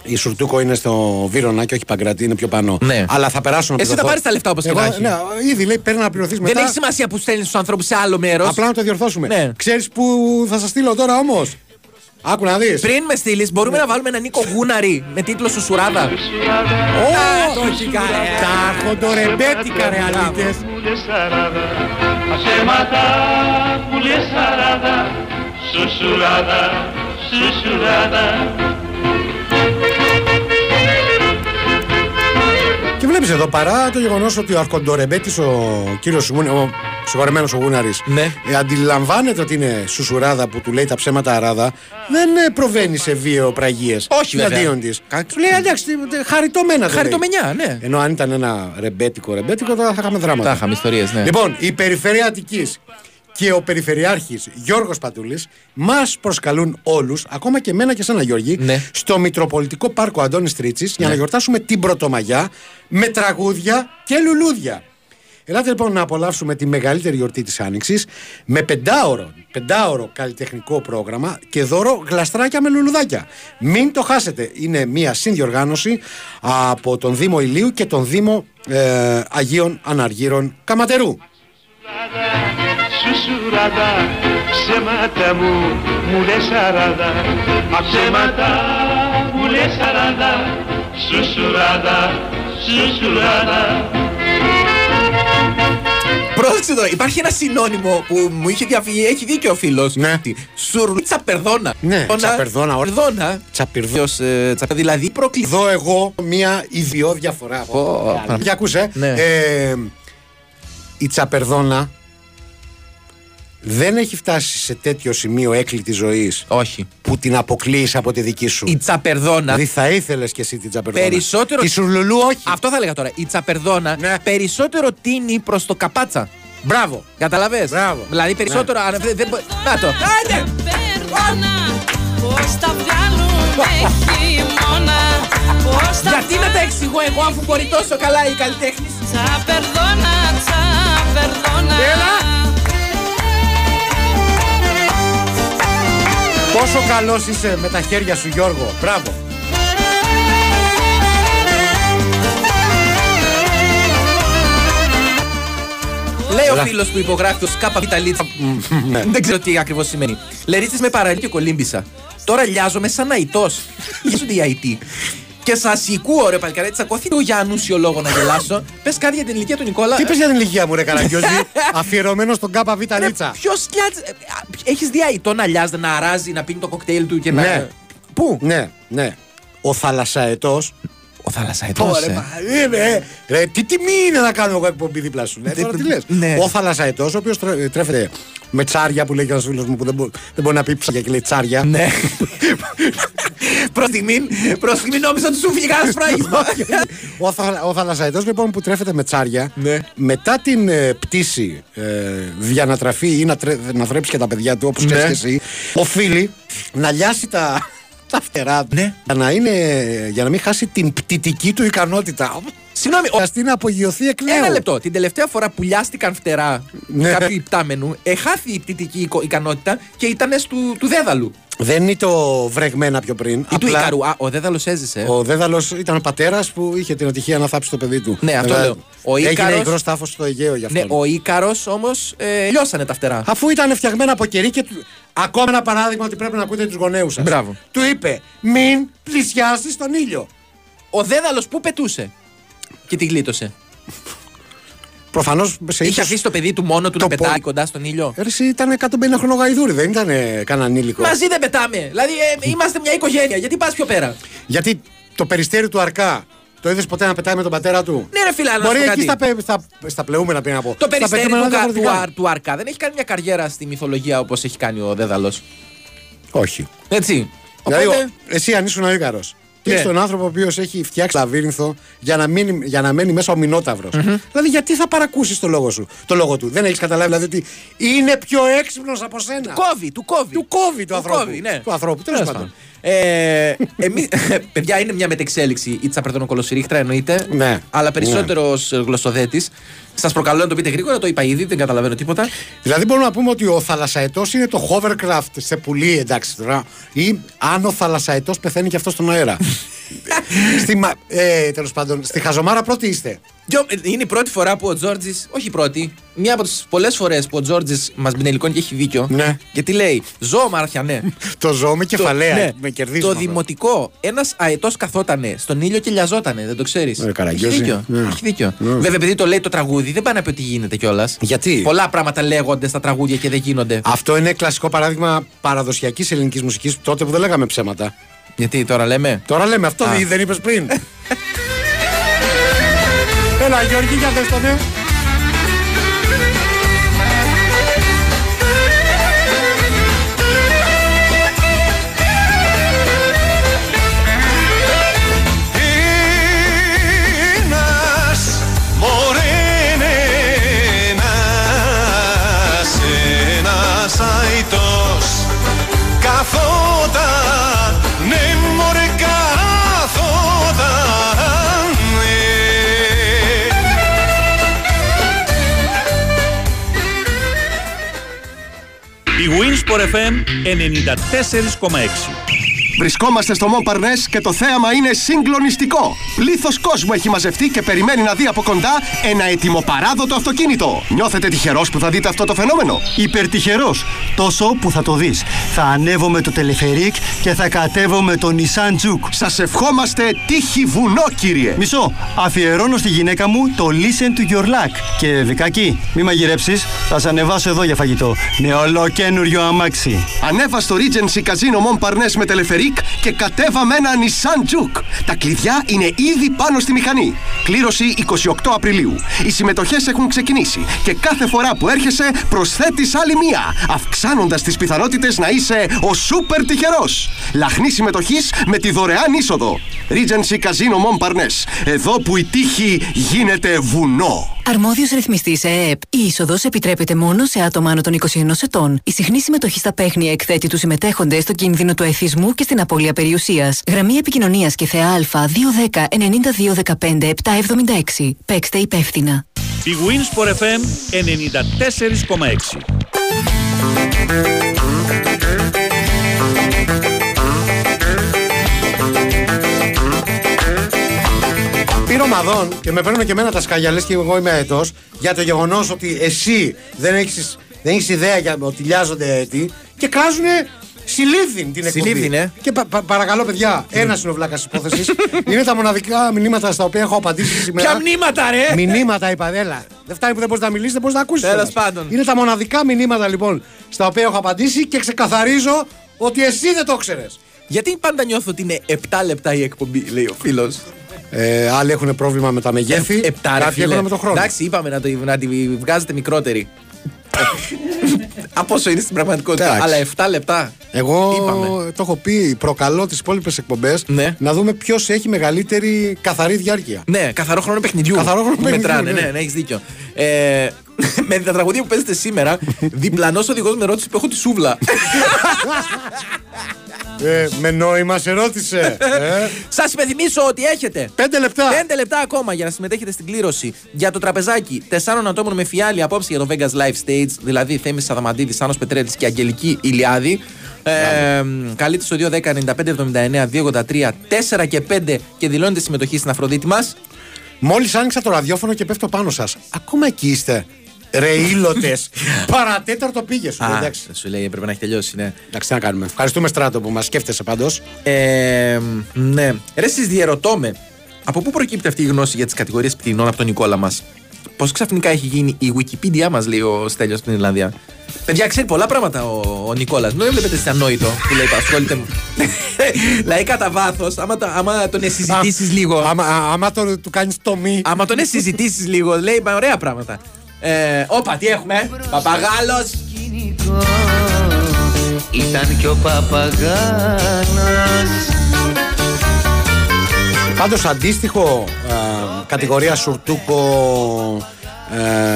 Η Σουρτούκο είναι στο Βύρονα και όχι Παγκράτη, είναι πιο πάνω. Ναι. Αλλά θα περάσουν από Εσύ το θα δω- πάρεις τα λεφτά όπως και Εγώ, να έχει. Ναι, ήδη λέει παίρνει να πληρωθείς μετά. Δεν έχει σημασία που στέλνεις του ανθρώπους σε άλλο μέρος. Απλά να το διορθώσουμε. Ναι. Ξέρεις που θα σας στείλω τώρα όμως; Άκου να δεις. Πριν με στείλεις, μπορούμε να βάλουμε έναν Νίκο Γούναρη με τίτλο Σουσουράδα. Ω, το έχει κάνει. Τα χοντορεμπέτικα ρε αλήτες. Ψέματα που λες σαράδα Σουσουράδα, σουσουράδα βλέπει εδώ παρά το γεγονός ότι ο Αρκοντορεμπέτη, ο κύριος ο συγχωρεμένος ο Γούναρης, Ναι. ε, αντιλαμβάνεται ότι είναι σουσουράδα που του λέει τα ψέματα αράδα, δεν ε, προβαίνει σε βίαιο πραγίες. Όχι, βέβαια. Εναντίον της. Του λέει εντάξει, τι- τι- χαριτωμένα. το λέει. Χαριτομενιά, ναι. Ενώ αν ήταν ένα ρεμπέτικο ρεμπέτικο, τώρα θα είχαμε δράματα. Θα είχαμε ιστορίες, ναι. Λοιπόν, η Περιφέρεια Αττικής και ο Περιφερειάρχης Γιώργος Πατούλης μας προσκαλούν όλους, ακόμα και εμένα και σένα Γιώργη, Ναι. στο Μητροπολιτικό Πάρκο Αντώνης Τρίτσης για να γιορτάσουμε την Πρωτομαγιά με τραγούδια και λουλούδια. Ελάτε λοιπόν να απολαύσουμε τη μεγαλύτερη γιορτή της Άνοιξης με πεντάωρο, πεντάωρο καλλιτεχνικό πρόγραμμα και δώρο γλαστράκια με λουλουδάκια. Μην το χάσετε. Είναι μια συνδιοργάνωση από τον Δήμο Ηλίου και τον Δήμο ε, Αγίων Αναργύρων Καματερού. Σουσουράδα, ψέματα μου, μου λες σαράδα Μα ψέματα μου λες σαράδα Σουσουράδα, σουσουράδα Πρόσεξε τώρα, υπάρχει ένα συνώνυμο που μου είχε διαφύγει, έχει δίκιο ο φίλος. Ναι. Σουρλίτσα περδόνα. Ναι, τσαπερδόνα, ωραία. Περδόνα. Τσαπυρδό. Ποιος, ε, τσα- δηλαδή προκλή. Εδώ εγώ μια ιδιό διαφορά. Πω, Για- Για ακούσε. Ναι. Ε, η Τσαπερδόνα δεν έχει φτάσει σε τέτοιο σημείο έκλειτη ζωής Όχι. που την αποκλείει από τη δική σου. Η τσαπερδόνα. Δηλαδή θα ήθελες κι εσύ την Τσαπερδόνα. Περισσότερο. Τη Σουρλουλού όχι. Αυτό θα έλεγα τώρα. Η τσαπερδόνα Ναι. περισσότερο τίνει προς το καπάτσα. Μπράβο. Καταλαβες; Μπράβο. Δηλαδή περισσότερο. αν δεν- δεν μπο- Να το. Άντε! Πώς τα βγάλουμε χειμώνα Πώς τα Γιατί να τα εξηγώ εγώ αφού μπορεί τόσο καλά η καλλιτέχνη. Τσαπερδόνα, τσαπερδόνα Πόσο καλός είσαι με τα χέρια σου, Γιώργο. Μπράβο. Λέει ο Έλα. φίλος που υπογράφει το σκάπα β' λίτσα. (laughs) Δεν ξέρω τι ακριβώς σημαίνει. Λερίτη με παραλία και κολύμπησα. Τώρα λιάζομαι σαν αϊτός. Λιάζονται οι αϊτοί. Και σας ακούω, ρε παλικαρέ, τσακωθεί το για ανούσιο λόγο να γελάσω. Πες κάτι για την ηλικία του Νικόλα. Τι πες για την ηλικία μου, ρε (laughs) Καραγκιόζη; Αφιερωμένο στον ΚΒ Λίτσα. Ποιος λιάζει. Έχεις δει αϊτό να λιάζει, να αράζει, να πίνει το κοκτέιλ του και να. Ναι. Πού; Ναι, ναι. Ο θαλασσαετός. Ο θαλασσαετός. Ωραία, μα, ε, ρε, ρε, τι τιμή είναι να κάνω εγώ εκπομπή δίπλα σου. Ναι, τώρα τι λες. Ναι. Ο θαλασσαετός, ο οποίος τρέφεται με τσάρια που λέει και ένας φίλος μου που δεν, μπο- δεν μπορεί να πει ψάρια και λέει τσάρια. Ναι. (laughs) (laughs) Προς στιγμήν, προς στιγμήν νόμιζα ότι σου φύγει κανένα φράγισμα. Ο, θα, ο θαλασσαϊτός λοιπόν που τρέφεται με τσάρια, Ναι. μετά την ε, πτήση ε, για να τραφεί ή να, τρε, να θρέψει και τα παιδιά του, όπως Ναι. ξέρεις και εσύ, οφείλει να λιάσει τα, τα φτερά του Ναι. για, να είναι, για να μην χάσει την πτυτική του ικανότητα. Συγγνώμη, ο- Αστεί να απογειωθεί εκ νέου. Ένα λεπτό. Την τελευταία φορά που λιάστηκαν φτερά Ναι. κάποιου υπτάμενου, εχάθη η πτυτική εικο- ικανότητα και ήταν του, του δέδαλου. Δεν είναι το βρεγμένα πιο πριν. Ή του Ικαρού. Α, ο δέδαλος έζησε. Ο Δέδαλος ήταν πατέρας που είχε την ατυχία να θάψει το παιδί του. Ναι, αυτό Βέβαια, λέω. Ο Έγινε Ίκαρος- υγρός τάφος στο Αιγαίο γι' αυτό. Ναι, ο Ίκαρο όμως ε, λιώσανε τα φτερά. Αφού ήταν φτιαγμένα από κερί και. του- Ακόμα ένα παράδειγμα ότι πρέπει να ακούτε τους γονέους σας. Μπράβο. Του είπε, μην πλησιάσεις τον ήλιο. Ο δέδαλος που πετούσε; Και τη γλίτωσε. Προφανώς σε Είχε αφήσει το παιδί του μόνο του το να πετάει πο- κοντά στον ήλιο. Εσύ ήταν 150 χρονό γαϊδούρι, δεν ήταν ε, κανένα ήλικο. Μαζί δεν πετάμε. Δηλαδή ε, είμαστε μια οικογένεια. Γιατί πας πιο πέρα; Γιατί το περιστέρι του Αρκά το είδες ποτέ να πετάει με τον πατέρα του; Ναι, ρε φίλε, να σου Μπορεί πω εκεί κάτι. στα, πε- στα, στα πλεούμενα πει να πω. Το Στα περιστέρι του, πετούμενα κα- του, διαφορετικά. Αρ- του Αρκά δεν έχει κάνει μια καριέρα στη μυθολογία όπως έχει κάνει ο Δέδαλος; Όχι. Έτσι. Δηλαδή, Οπότε, ο- εσύ αν ήσουν ο Ίκαρο. Και Ναι. έχει τον άνθρωπο ο οποίος έχει φτιάξει λαβύρινθο για να, μείνει, για να μένει μέσα ο μηνόταυρο. Δηλαδή, γιατί θα παρακούσεις το λόγο σου, το λόγο του; Δεν έχεις καταλάβει δηλαδή ότι είναι πιο έξυπνος από σένα. κόβει, του κόβει. Του κόβει του ανθρώπου. κόβει, ναι. Του ανθρώπου, τέλος Τέλος πάντων. Ε, εμείς, (laughs) παιδιά, είναι μια μετεξέλιξη η τσαπρετονοκολοσυρίχτρα εννοείται. Ναι. Αλλά περισσότερος ως γλωσσοδέτη. Σας προκαλώ να το πείτε γρήγορα, το είπα ήδη, δεν καταλαβαίνω τίποτα. Δηλαδή, μπορούμε να πούμε ότι ο θαλασσαετός είναι το hovercraft σε πουλί, εντάξει τώρα. Ή αν ο θαλασσαετός πεθαίνει και αυτό στον αέρα. (laughs) στη, μα- ε, τέλος πάντων, στη χαζομάρα πρώτη είστε. Δυο- Είναι η πρώτη φορά που ο Τζόρτζης, όχι η πρώτη, μία από τις πολλές φορές που ο Τζόρτζης μας μπινελικώνει και έχει δίκιο. Ναι. Γιατί λέει, Ζώο Μάρθια, ναι. (laughs) Το ζώο με κεφαλαία. ναι. Με κερδίζουν Το αυτό. δημοτικό, ένας αετός καθότανε στον ήλιο και λιαζότανε, δεν το ξέρεις. Ε, έχει Καραγκιόζη. δίκιο. Ναι. Έχει δίκιο. Ναι. Βέβαια, επειδή το λέει το τραγούδι, δεν πάει να πει ότι γίνεται κιόλας. Γιατί; Πολλά πράγματα λέγονται στα τραγούδια και δεν γίνονται. Αυτό είναι κλασικό παράδειγμα παραδοσιακής ελληνικής μουσικής τότε που δεν λέγαμε ψέματα. Γιατί τώρα λέμε; Τώρα λέμε αυτό, Α. δεν- δεν είπες πριν. (laughs) Έλα, Γιώργη, για δες το ναι. Η Winsport FM 94,6. Βρισκόμαστε στο Μον Παρνέ και το θέαμα είναι συγκλονιστικό. Πλήθο κόσμου έχει μαζευτεί και περιμένει να δει από κοντά ένα ετοιμοπαράδοτο αυτοκίνητο. Νιώθετε τυχερός που θα δείτε αυτό το φαινόμενο; Υπερτυχερός. Τόσο που θα το δεις. Θα ανέβω με το τελεφερίκ και θα κατέβω με το Nissan Juke. Σας ευχόμαστε τύχη βουνό, κύριε. Μισό. Αφιερώνω στη γυναίκα μου το Listen to your luck. Και Βικάκι, μη μαγειρέψεις. Θα σε ανεβάσω εδώ για φαγητό. Με ολοκένουριο αμάξι. Ανέβα στο Regency Casino Mon Parnes με τελεφερίκ και κατέβα με ένα Nissan Juke. Τα κλειδιά είναι ήδη πάνω στη μηχανή. Κλήρωση 28 Απριλίου. Οι συμμετοχές έχουν ξεκινήσει και κάθε φορά που έρχεσαι προσθέτεις άλλη μία, αυξάνοντας τις πιθανότητες να είσαι ο σούπερ τυχερός. Λαχνή συμμετοχής με τη δωρεάν είσοδο. Regency Casino Mon Parnes. Εδώ που η τύχη γίνεται βουνό. Αρμόδιος ρυθμιστής ΕΕΠ. Η είσοδος επιτρέπεται μόνο σε άτομα άνω των 21 ετών. Η συχνή συμμετοχή στα παίχνια εκθέτει τους συμμετέχοντες στο κίνδυνο του εθισμού και στην απώλεια περιουσίας. Γραμμή επικοινωνίας και θεά Α 210 9215 776. Παίξτε υπεύθυνα. Η Winsport FM 94,6. Πήρε ομαδών και με παίρνουν και εμένα τα σκάλια, λες και εγώ είμαι αετός, για το γεγονός ότι εσύ δεν έχεις δεν έχεις ιδέα για ότι λιάζονται έτη και κράζουν συλλήφθην την εκπομπή. Συλλήφθην, ε. Και πα- πα- παρακαλώ, παιδιά, ένας είναι ο βλάκας τη υπόθεσης. (laughs) είναι τα μοναδικά μηνύματα στα οποία έχω απαντήσει σήμερα. Ποια μνήματα, ρε! Μηνύματα, είπα, έλα. Δεν φτάνει που δεν μπορείς να μιλήσεις, δεν μπορείς να ακούσεις. Τέλος πάντων. Είναι τα μοναδικά μηνύματα λοιπόν στα οποία έχω απαντήσει και ξεκαθαρίζω ότι εσύ δεν το ξέρει. Γιατί πάντα νιώθω ότι είναι 7 λεπτά η εκπομπή, λέει ο φίλος. Ε, άλλοι έχουν πρόβλημα με τα μεγέθη. Επτά, ρε κάποιοι φίλε. έχουν με τον χρόνο. Εντάξει, είπαμε να, το, να τη βγάζετε μικρότερη. (laughs) Από όσο είναι στην πραγματικότητα. Εντάξει. Αλλά 7 λεπτά. Εγώ Είπαμε. το έχω πει, προκαλώ τις υπόλοιπες εκπομπές Ναι. να δούμε ποιος έχει μεγαλύτερη καθαρή διάρκεια. Ναι, καθαρό χρόνο παιχνιδιού. Καθαρό χρόνο Που παιχνιδιού, Μετράνε, ναι. ναι, ναι, έχεις δίκιο. Ε, με τα τραγουδία που παίζετε σήμερα, (laughs) διπλανός οδηγός με ρώτησε που έχω τη σούβλα. (laughs) Ε, με νόημα σε ρώτησε. ε. (laughs) Σας υπενθυμίσω ότι έχετε Πέντε λεπτά. 5 λεπτά ακόμα για να συμμετέχετε στην κλήρωση για το τραπεζάκι τεσσάρων ατόμων με φιάλη απόψε για το Vegas Live Stage, δηλαδή Θέμης Σαδαμαντίδη, Σάνος Πετρέλης και Αγγελική Ηλιάδη. Ε, καλείτε στο 210 95 79 283 4 και 5 και δηλώνετε συμμετοχή στην Αφροδίτη μας. Μόλις άνοιξα το ραδιόφωνο και πέφτω πάνω σας. Ακόμα εκεί είστε. Ρε ήλωτες. Παρατέταρτο πήγε σου. Α, εντάξει. σου λέει έπρεπε να έχει τελειώσει, ναι. Εντάξει, τι να κάνουμε. Ευχαριστούμε στράτο που μας σκέφτεσαι πάντως. Ε, ναι. Ρε, εσείς διαρωτώ με, από πού προκύπτει αυτή η γνώση για τις κατηγορίες πτηνών από τον Νικόλα μας; Πώς ξαφνικά έχει γίνει η Wikipedia μας, λέει ο Στέλιος στην Ιρλανδία; Παιδιά, ξέρει πολλά πράγματα ο, ο Νικόλας. Μην το βλέπετε σε ανόητο που λέει ασχολείται. δηλαδή, (laughs) κατά βάθος, άμα, το- άμα τον συζητήσει λίγο. Άμα, α- άμα το, του κάνεις το μη. Άμα τον συζητήσει λίγο, λέει μα, ωραία πράγματα. Ε, όπα, τι έχουμε. Παπαγάλος. Ήταν και ο παπαγάλος Πάντως αντίστοιχο α, κατηγορία σουρτούκο,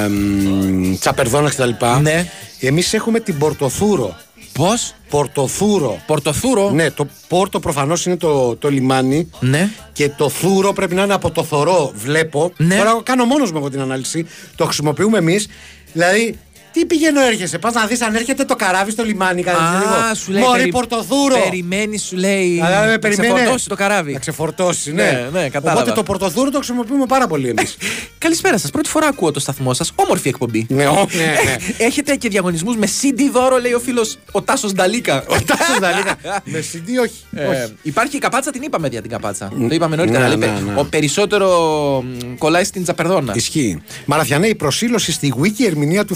ε, μ, τσαπερδόνας κτλ. Ναι. Εμείς έχουμε την Πορτοθούρο. Πώς; Πορτοθούρο. Πορτοθούρο. Ναι, το πόρτο προφανώς είναι το, το λιμάνι. Ναι. Και το θούρο πρέπει να είναι από το θωρό, βλέπω. Ναι. Τώρα κάνω μόνος μου εγώ την ανάλυση. Το χρησιμοποιούμε εμείς. Δηλαδή, τι πηγαίνω έρχεσαι, πας να δεις αν έρχεται το καράβι στο λιμάνι κατά Α, σου λέει. Μωρή περι- Πορτοθούρο. Περιμένεις, σου λέει. Αλλά με να περιμένε. ξεφορτώσει το καράβι. Να ξεφορτώσεις, ναι. Ναι, ναι, κατάλαβα. Οπότε το πορτοθούρο το χρησιμοποιούμε πάρα πολύ εμείς. (laughs) Καλησπέρα σας. Πρώτη φορά ακούω το σταθμό σας. Όμορφη εκπομπή. ναι, ο- ναι, ναι. Έχετε και διαγωνισμούς με CD δώρο, λέει ο φίλος ο Τάσος Νταλίκα. Ο Τάσος Νταλίκα. (laughs) Με CD όχι. Ε, όχι. υπάρχει η καπάτσα, την είπαμε για την καπάτσα. Το είπαμε νωρίτερα. Ναι, αλλά ναι, είπε, ναι. Ο περισσότερο μ, κολλάει στην Τζαπερδόνα. Ισχύει. Μαραθιανέ, η προσήλωση στη wiki ερμηνεία του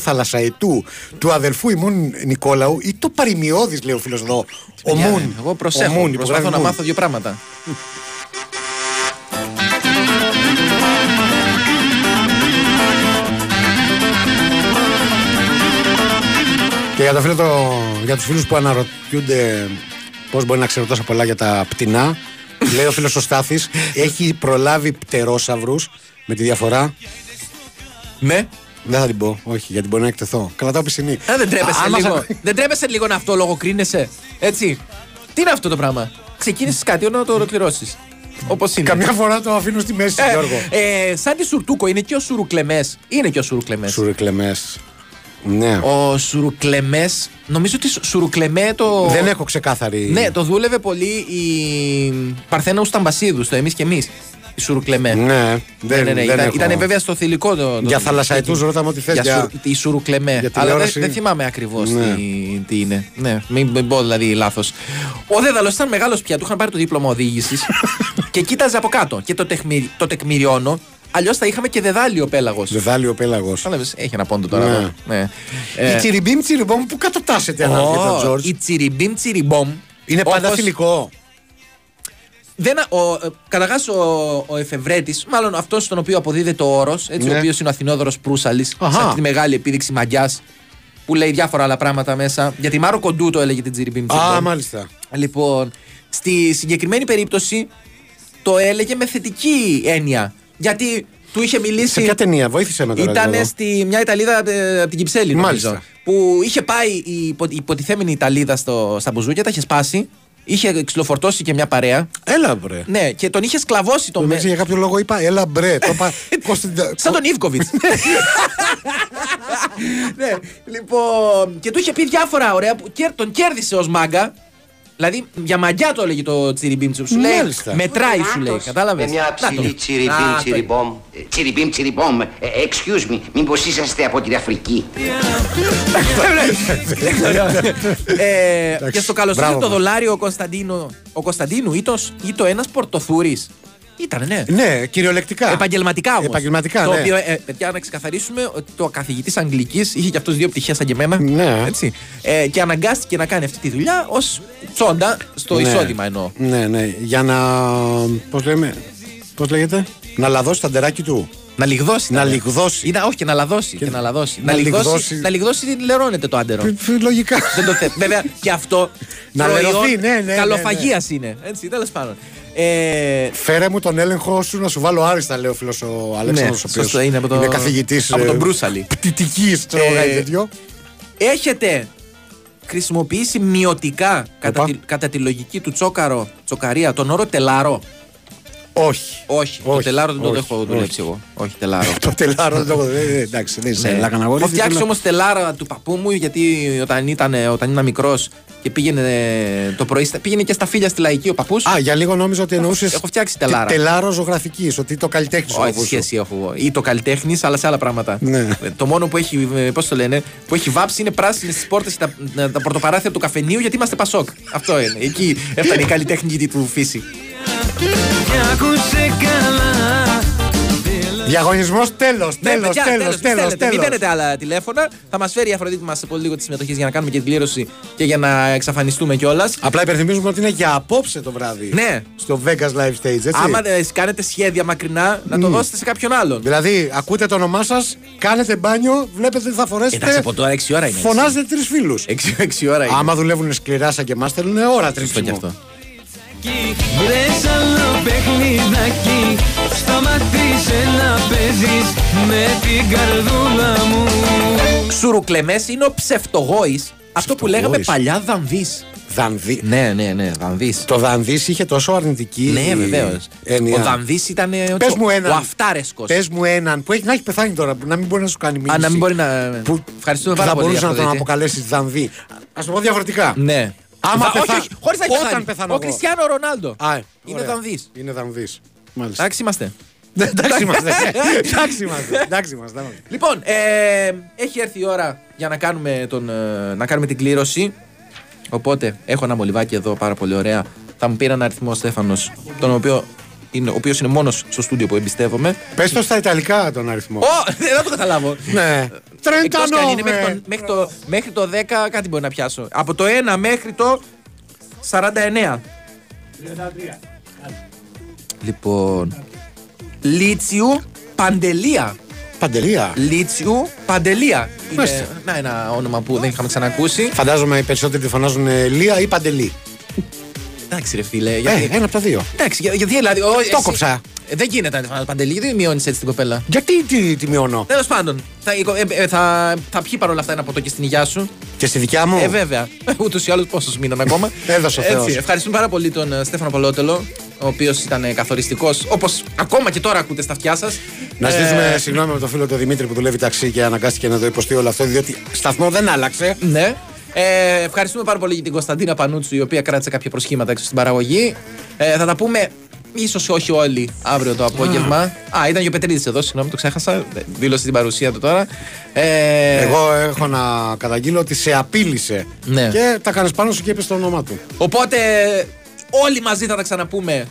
Θαλασσαετού του αδελφού ημών Νικόλαου ή το παρημιώδη, λέει ο φίλος εδώ. Ο Παιδιά, Μουν. Εγώ προσέχω. Ο Μουν, προσπαθώ υπογράφει να Μουν. μάθω δύο πράγματα. Και για, το φίλο το, για τους φίλους που αναρωτιούνται πώς μπορεί να ξέρω τόσα πολλά για τα πτηνά, λέει ο φίλος ο Στάθης, έχει προλάβει πτερόσαυρους με τη διαφορά. Ναι. Δεν θα την πω, όχι, γιατί μπορεί να εκτεθώ. Κρατάω πισινή. Α, δεν τρέπεσαι Άμα λίγο. θα- δεν τρέπεσαι λίγο να αυτό λογοκρίνεσαι. Έτσι. Τι είναι αυτό το πράγμα; Ξεκίνησες κάτι να το ολοκληρώσεις. Όπως είναι. Καμιά φορά το αφήνω στη μέση, Ε, Γιώργο. ε, σαν τη Σουρτούκο είναι και ο Σουρουκλεμές. Είναι και ο Σουρουκλεμές. Σουρουκλεμές. Ναι. Ο Σουρουκλεμές. Νομίζω ότι Σου- Σουρουκλεμέ το. Δεν έχω ξεκάθαρη. Ναι, το δούλευε πολύ η Παρθένα Ουσταμπασίδου, το εμείς και εμείς. Η Σουρουκλεμέ. Ναι, δεν, ναι, ναι, ναι. δεν Ήταν, έχω. ήταν βέβαια στο θηλυκό το. το Για θαλασσαετούς ρωτάμε ό,τι θες, Για, για- Σουρ- η Σουρουκλεμέ. για Αλλά δεν, τηλεόραση. δεν θυμάμαι ακριβώς Ναι. τι, τι είναι. Ναι, μην, μην πω δηλαδή λάθος. Ο Δέδαλος ήταν μεγάλος πια, του είχαν πάρει το δίπλωμα οδήγησης (laughs) και κοίταζε από κάτω. Και το, τεκμη, το τεκμηριώνω. Αλλιώς θα είχαμε και δεδάλιο πέλαγος. Δεδάλιο πέλαγος. Έχει ένα πόντο τώρα. Ναι. εδώ. Ναι. Η τσιριμπίμ τσιριμπόμ που κατατάσσεται αν έρχεται ο Ω, Τζόρτζ. Η τσιριμπίμ τσιριμπόμ. Είναι πάντα όπως- φιλικό. Δεν, ο, ε, καταρχάς ο, ο εφευρέτης, μάλλον αυτός στον οποίο αποδίδεται ο όρος, Ναι. ο οποίος είναι ο Αθηνόδωρος Προύσαλης, σε Αχα. αυτή τη μεγάλη επίδειξη μαγιάς, που λέει διάφορα άλλα πράγματα μέσα. Γιατί Μάρο Κοντού το έλεγε την Τσιριμπίμ. Α, μάλιστα. Λοιπόν, στη συγκεκριμένη περίπτωση το έλεγε με θετική έννοια. Γιατί του είχε μιλήσει. Σε ποια ταινία, βοήθησε με τώρα. Ήταν Γιώργο. στη μια Ιταλίδα ε, από την Κυψέλη, νομίζω. Μάλιστα. Που είχε πάει η, υπο, η υποτιθέμενη Ιταλίδα στο, στα μπουζούκια, τα είχε σπάσει. Είχε ξυλοφορτώσει και μια παρέα. Έλα μπρε. Ναι, και τον είχε σκλαβώσει το Νομίζω για κάποιο λόγο είπα, έλα μπρε. Το είπα. (laughs) Κωνσταντα- Σαν τον Ιβκοβιτς. (laughs) ναι, λοιπόν. Και του είχε πει διάφορα ωραία που κέρ- τον κέρδισε ως μάγκα. Δηλαδή για μαγιά το έλεγε το τσιριμπίμτσου. Σου λέει. Μάλιστα. Μετράει, σου λέει. Κατάλαβες; Με μια ψηλή τσιριμπίμ τσιριμπόμ. Ε, Τσιριμπίμ τσιριμπόμ. Ε, Excuse me, μήπως είσαστε από την Αφρική; ε, και στο καλοσύνη μπράβο το μας. δολάριο ο Κωνσταντίνο. Ο Κωνσταντίνου ή το, ή το ένας πορτοθούρης; Ήταν, ναι. Ναι, κυριολεκτικά. Επαγγελματικά όμως. Επαγγελματικά, Το ναι. οποίο, ε, παιδιά, να ξεκαθαρίσουμε ότι το καθηγητής Αγγλικής είχε και αυτό δύο πτυχές σαν και εμένα. Ναι. Έτσι. Ε, και αναγκάστηκε να κάνει αυτή τη δουλειά ως τσόντα στο Ναι. εισόδημα εννοώ. Ναι, ναι. Για να. Πώς λέμε. Πώς λέγεται; Να λαδώσει τα ντεράκι του. Να λιγδώσει. Να ήταν. λιγδώσει. Ή να, όχι, και να λαδώσει. Και, να λαδώσει. να να, λιγδώσει, λιγδώσει. να λιγδώσει λερώνεται το άντερο. Λογικά. Δεν το θε... Βέβαια και αυτό. Να προϊόν λερωθεί, ναι, ναι, ναι, Καλοφαγίας είναι. Έτσι, τέλος πάντων. Ε, Φέρε μου τον έλεγχο σου να σου βάλω άριστα, λέει ο φίλος ο Αλέξανδρος, ο οποίος Ναι, σωστό, είναι από το, είναι καθηγητής. από τον Μπρούσαλη. Πτυτικής, ξέρω Ε, κάτι τέτοιο. Έχετε χρησιμοποιήσει μειωτικά κατά τη, κατά τη λογική του τσόκαρο, τσοκαρία, τον όρο τελάρο; Όχι. Όχι, το Όχι, τελάρο δεν το όχι, έχω δουλέψει εγώ. Όχι, τελάρο. (laughs) Το τελάρο δεν το έχω. ε, ε, Εντάξει, δεν είσαι Ναι. λακαναγόρι. Έχω φτιάξει όμως τελάρα του παππού μου γιατί όταν ήταν, όταν ήταν μικρός και πήγαινε το πρωί, στα- πήγαινε και στα φίλια στη λαϊκή ο παππούς. Α, για λίγο νόμιζα ότι εννοούσες. Έχω φτιάξει τελάρα. Τελάρο ζωγραφικής, ότι το καλλιτέχνης Όχι, τι σχέση έχω εγώ. Ή το καλλιτέχνης, αλλά σε άλλα πράγματα. Ναι. Ε, Το μόνο που έχει, πώς το λένε, που έχει βάψει είναι πράσινες τις πόρτες και τα, τα πορτοπαράθυρα του καφενείου γιατί είμαστε Πασόκ. Αυτό είναι. Εκεί έφτανε η καλλιτέχνη του φύση. Διαγωνισμός τέλος, Ναι, τέλος, παιδιά, τέλος, τέλος, τέλος. μην στέλνετε, Μην παίρνετε άλλα τηλέφωνα. Θα μας φέρει η Αφροδίτη μας σε πολύ λίγο τη συμμετοχή για να κάνουμε και την κλήρωση και για να εξαφανιστούμε κιόλας. Απλά υπενθυμίζουμε ότι είναι για απόψε το βράδυ. Ναι. Στο Vegas Live Stage, έτσι. Άμα ε, κάνετε σχέδια μακρινά, να το Μμ. δώσετε σε κάποιον άλλον. Δηλαδή, ακούτε το όνομά σας, κάνετε μπάνιο, βλέπετε τι θα φορέσετε. Εντάξει, από τώρα 6 ώρα είναι. Φωνάζετε τρεις φίλους. 6 ώρα είναι. Άμα δουλεύουν σκληρά σαν και εμάς, θέλουν ώρα τρίψιμο. Και αυτό. Βρες άλλο παιχνιδάκι Σταματήσε να παίζεις με την καρδούλα μου Σουρουκλεμές είναι ο ψευτογόης. Αυτό που λέγαμε παλιά δανδύς. Δανδύ. Ναι, ναι, ναι, δανδύς. Το Δανδύς είχε τόσο αρνητική. Ναι, βεβαίως. έννοια. Ο δανδύς ήταν ε, Πες ο, μου έναν. ο αυτάρεσκος. Πες μου έναν που έχει, να έχει πεθάνει τώρα, που να μην μπορεί να σου κάνει μήνυση. Α, να μην μπορεί να. Που Ευχαριστούμε θα πάρα πολύ. μπορούσε να τον Αφροδίτη. αποκαλέσεις Δανδύ. Α το πω διαφορετικά. Ναι. Άμα Βα- πεθα- όχι, όχι, χωρίς να έχει Όταν πεθάνει. πεθάνω Ο εγώ. Κριστιανό Ρονάλντο. Α, ε, Είναι ωραία. δανδύς. Είναι Δανδύς. Μάλιστα. Εντάξει είμαστε. (laughs) Ναι, (laughs) Εντάξει είμαστε. Εντάξει είμαστε. Εντάξει είμαστε. Λοιπόν, ε, έχει έρθει η ώρα για να κάνουμε, τον, ε, να κάνουμε την κλήρωση. Οπότε έχω ένα μολυβάκι εδώ πάρα πολύ ωραία. Θα μου πει έναν αριθμό ο Στέφανος, τον οποίο είναι, ο οποίος είναι μόνος στο στούντιο που εμπιστεύομαι. Πες το στα Ιταλικά τον αριθμό. Ω, δεν το καταλάβω. Ναι. Εκτός κι αν είναι μέχρι το, 39. μέχρι, το, μέχρι το 10 κάτι μπορεί να πιάσω. Από το 1 μέχρι το 49. Λοιπόν. Λίτσιου Παντελία. Παντελία. Λίτσιου Παντελία. Μάλιστα. Είναι να, ένα όνομα που δεν είχαμε ξανακούσει. Φαντάζομαι οι περισσότεροι τη φωνάζουν ε, Λία ή Παντελή. Εντάξει, ρε φίλε. Ε, Γιατί, ένα από τα δύο. εντάξει, για- γιατί δηλαδή. ο- Το εσύ- κόψα. Ε, δεν γίνεται να τη φωνάζει Παντελή, γιατί μειώνεις έτσι την κοπέλα; Γιατί τι, τι μειώνω; Τέλος πάντων, θα, ε, ε, θα, θα πιει παρόλα αυτά ένα ποτό και στην υγειά σου. Και στη δικιά μου; Ε, βέβαια. (laughs) Ούτως ή άλλως πόσους μείναν ακόμα. (laughs) Έδωσε ο Θεός. Έτσι, Ευχαριστούμε πάρα πολύ τον ε, Στέφανο Πολότελο, ο οποίος ήταν καθοριστικός, όπως ακόμα και τώρα ακούτε στα αυτιά σας. Να ζητήσουμε συγγνώμη με τον φίλο του Δημήτρη που δουλεύει ταξί και αναγκάστηκε να το υποστεί όλο αυτό, διότι σταθμό δεν άλλαξε. Ναι. Ε, ευχαριστούμε πάρα πολύ για την Κωνσταντίνα Πανούτσου, η οποία κράτησε κάποια προσχήματα έξω στην παραγωγή. Ε, θα τα πούμε ίσως όχι όλοι αύριο το απόγευμα. Α, ήταν και ο Πετρίδης εδώ, συγγνώμη, το ξέχασα. Ε, Δήλωσε την παρουσία του τώρα. Ε, Εγώ έχω να καταγγείλω ότι σε απείλησε. Ναι. Και τα κάνει πάνω σου και είπες το όνομά του. Οπότε όλοι μαζί θα τα ξαναπούμε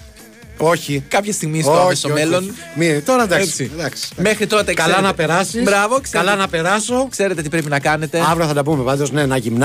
Όχι. κάποια στιγμή στο Όχι, άμεσο όχι, μέλλον. όχι. Μη, τώρα εντάξει. Έτσι. εντάξει. Μέχρι τότε Καλά ξέρετε- να περάσεις. Μπράβο, ξέρετε- Καλά να περάσω. Ξέρετε τι πρέπει να κάνετε. Αύριο θα τα πούμε πάντως. Ναι, να γυμνά.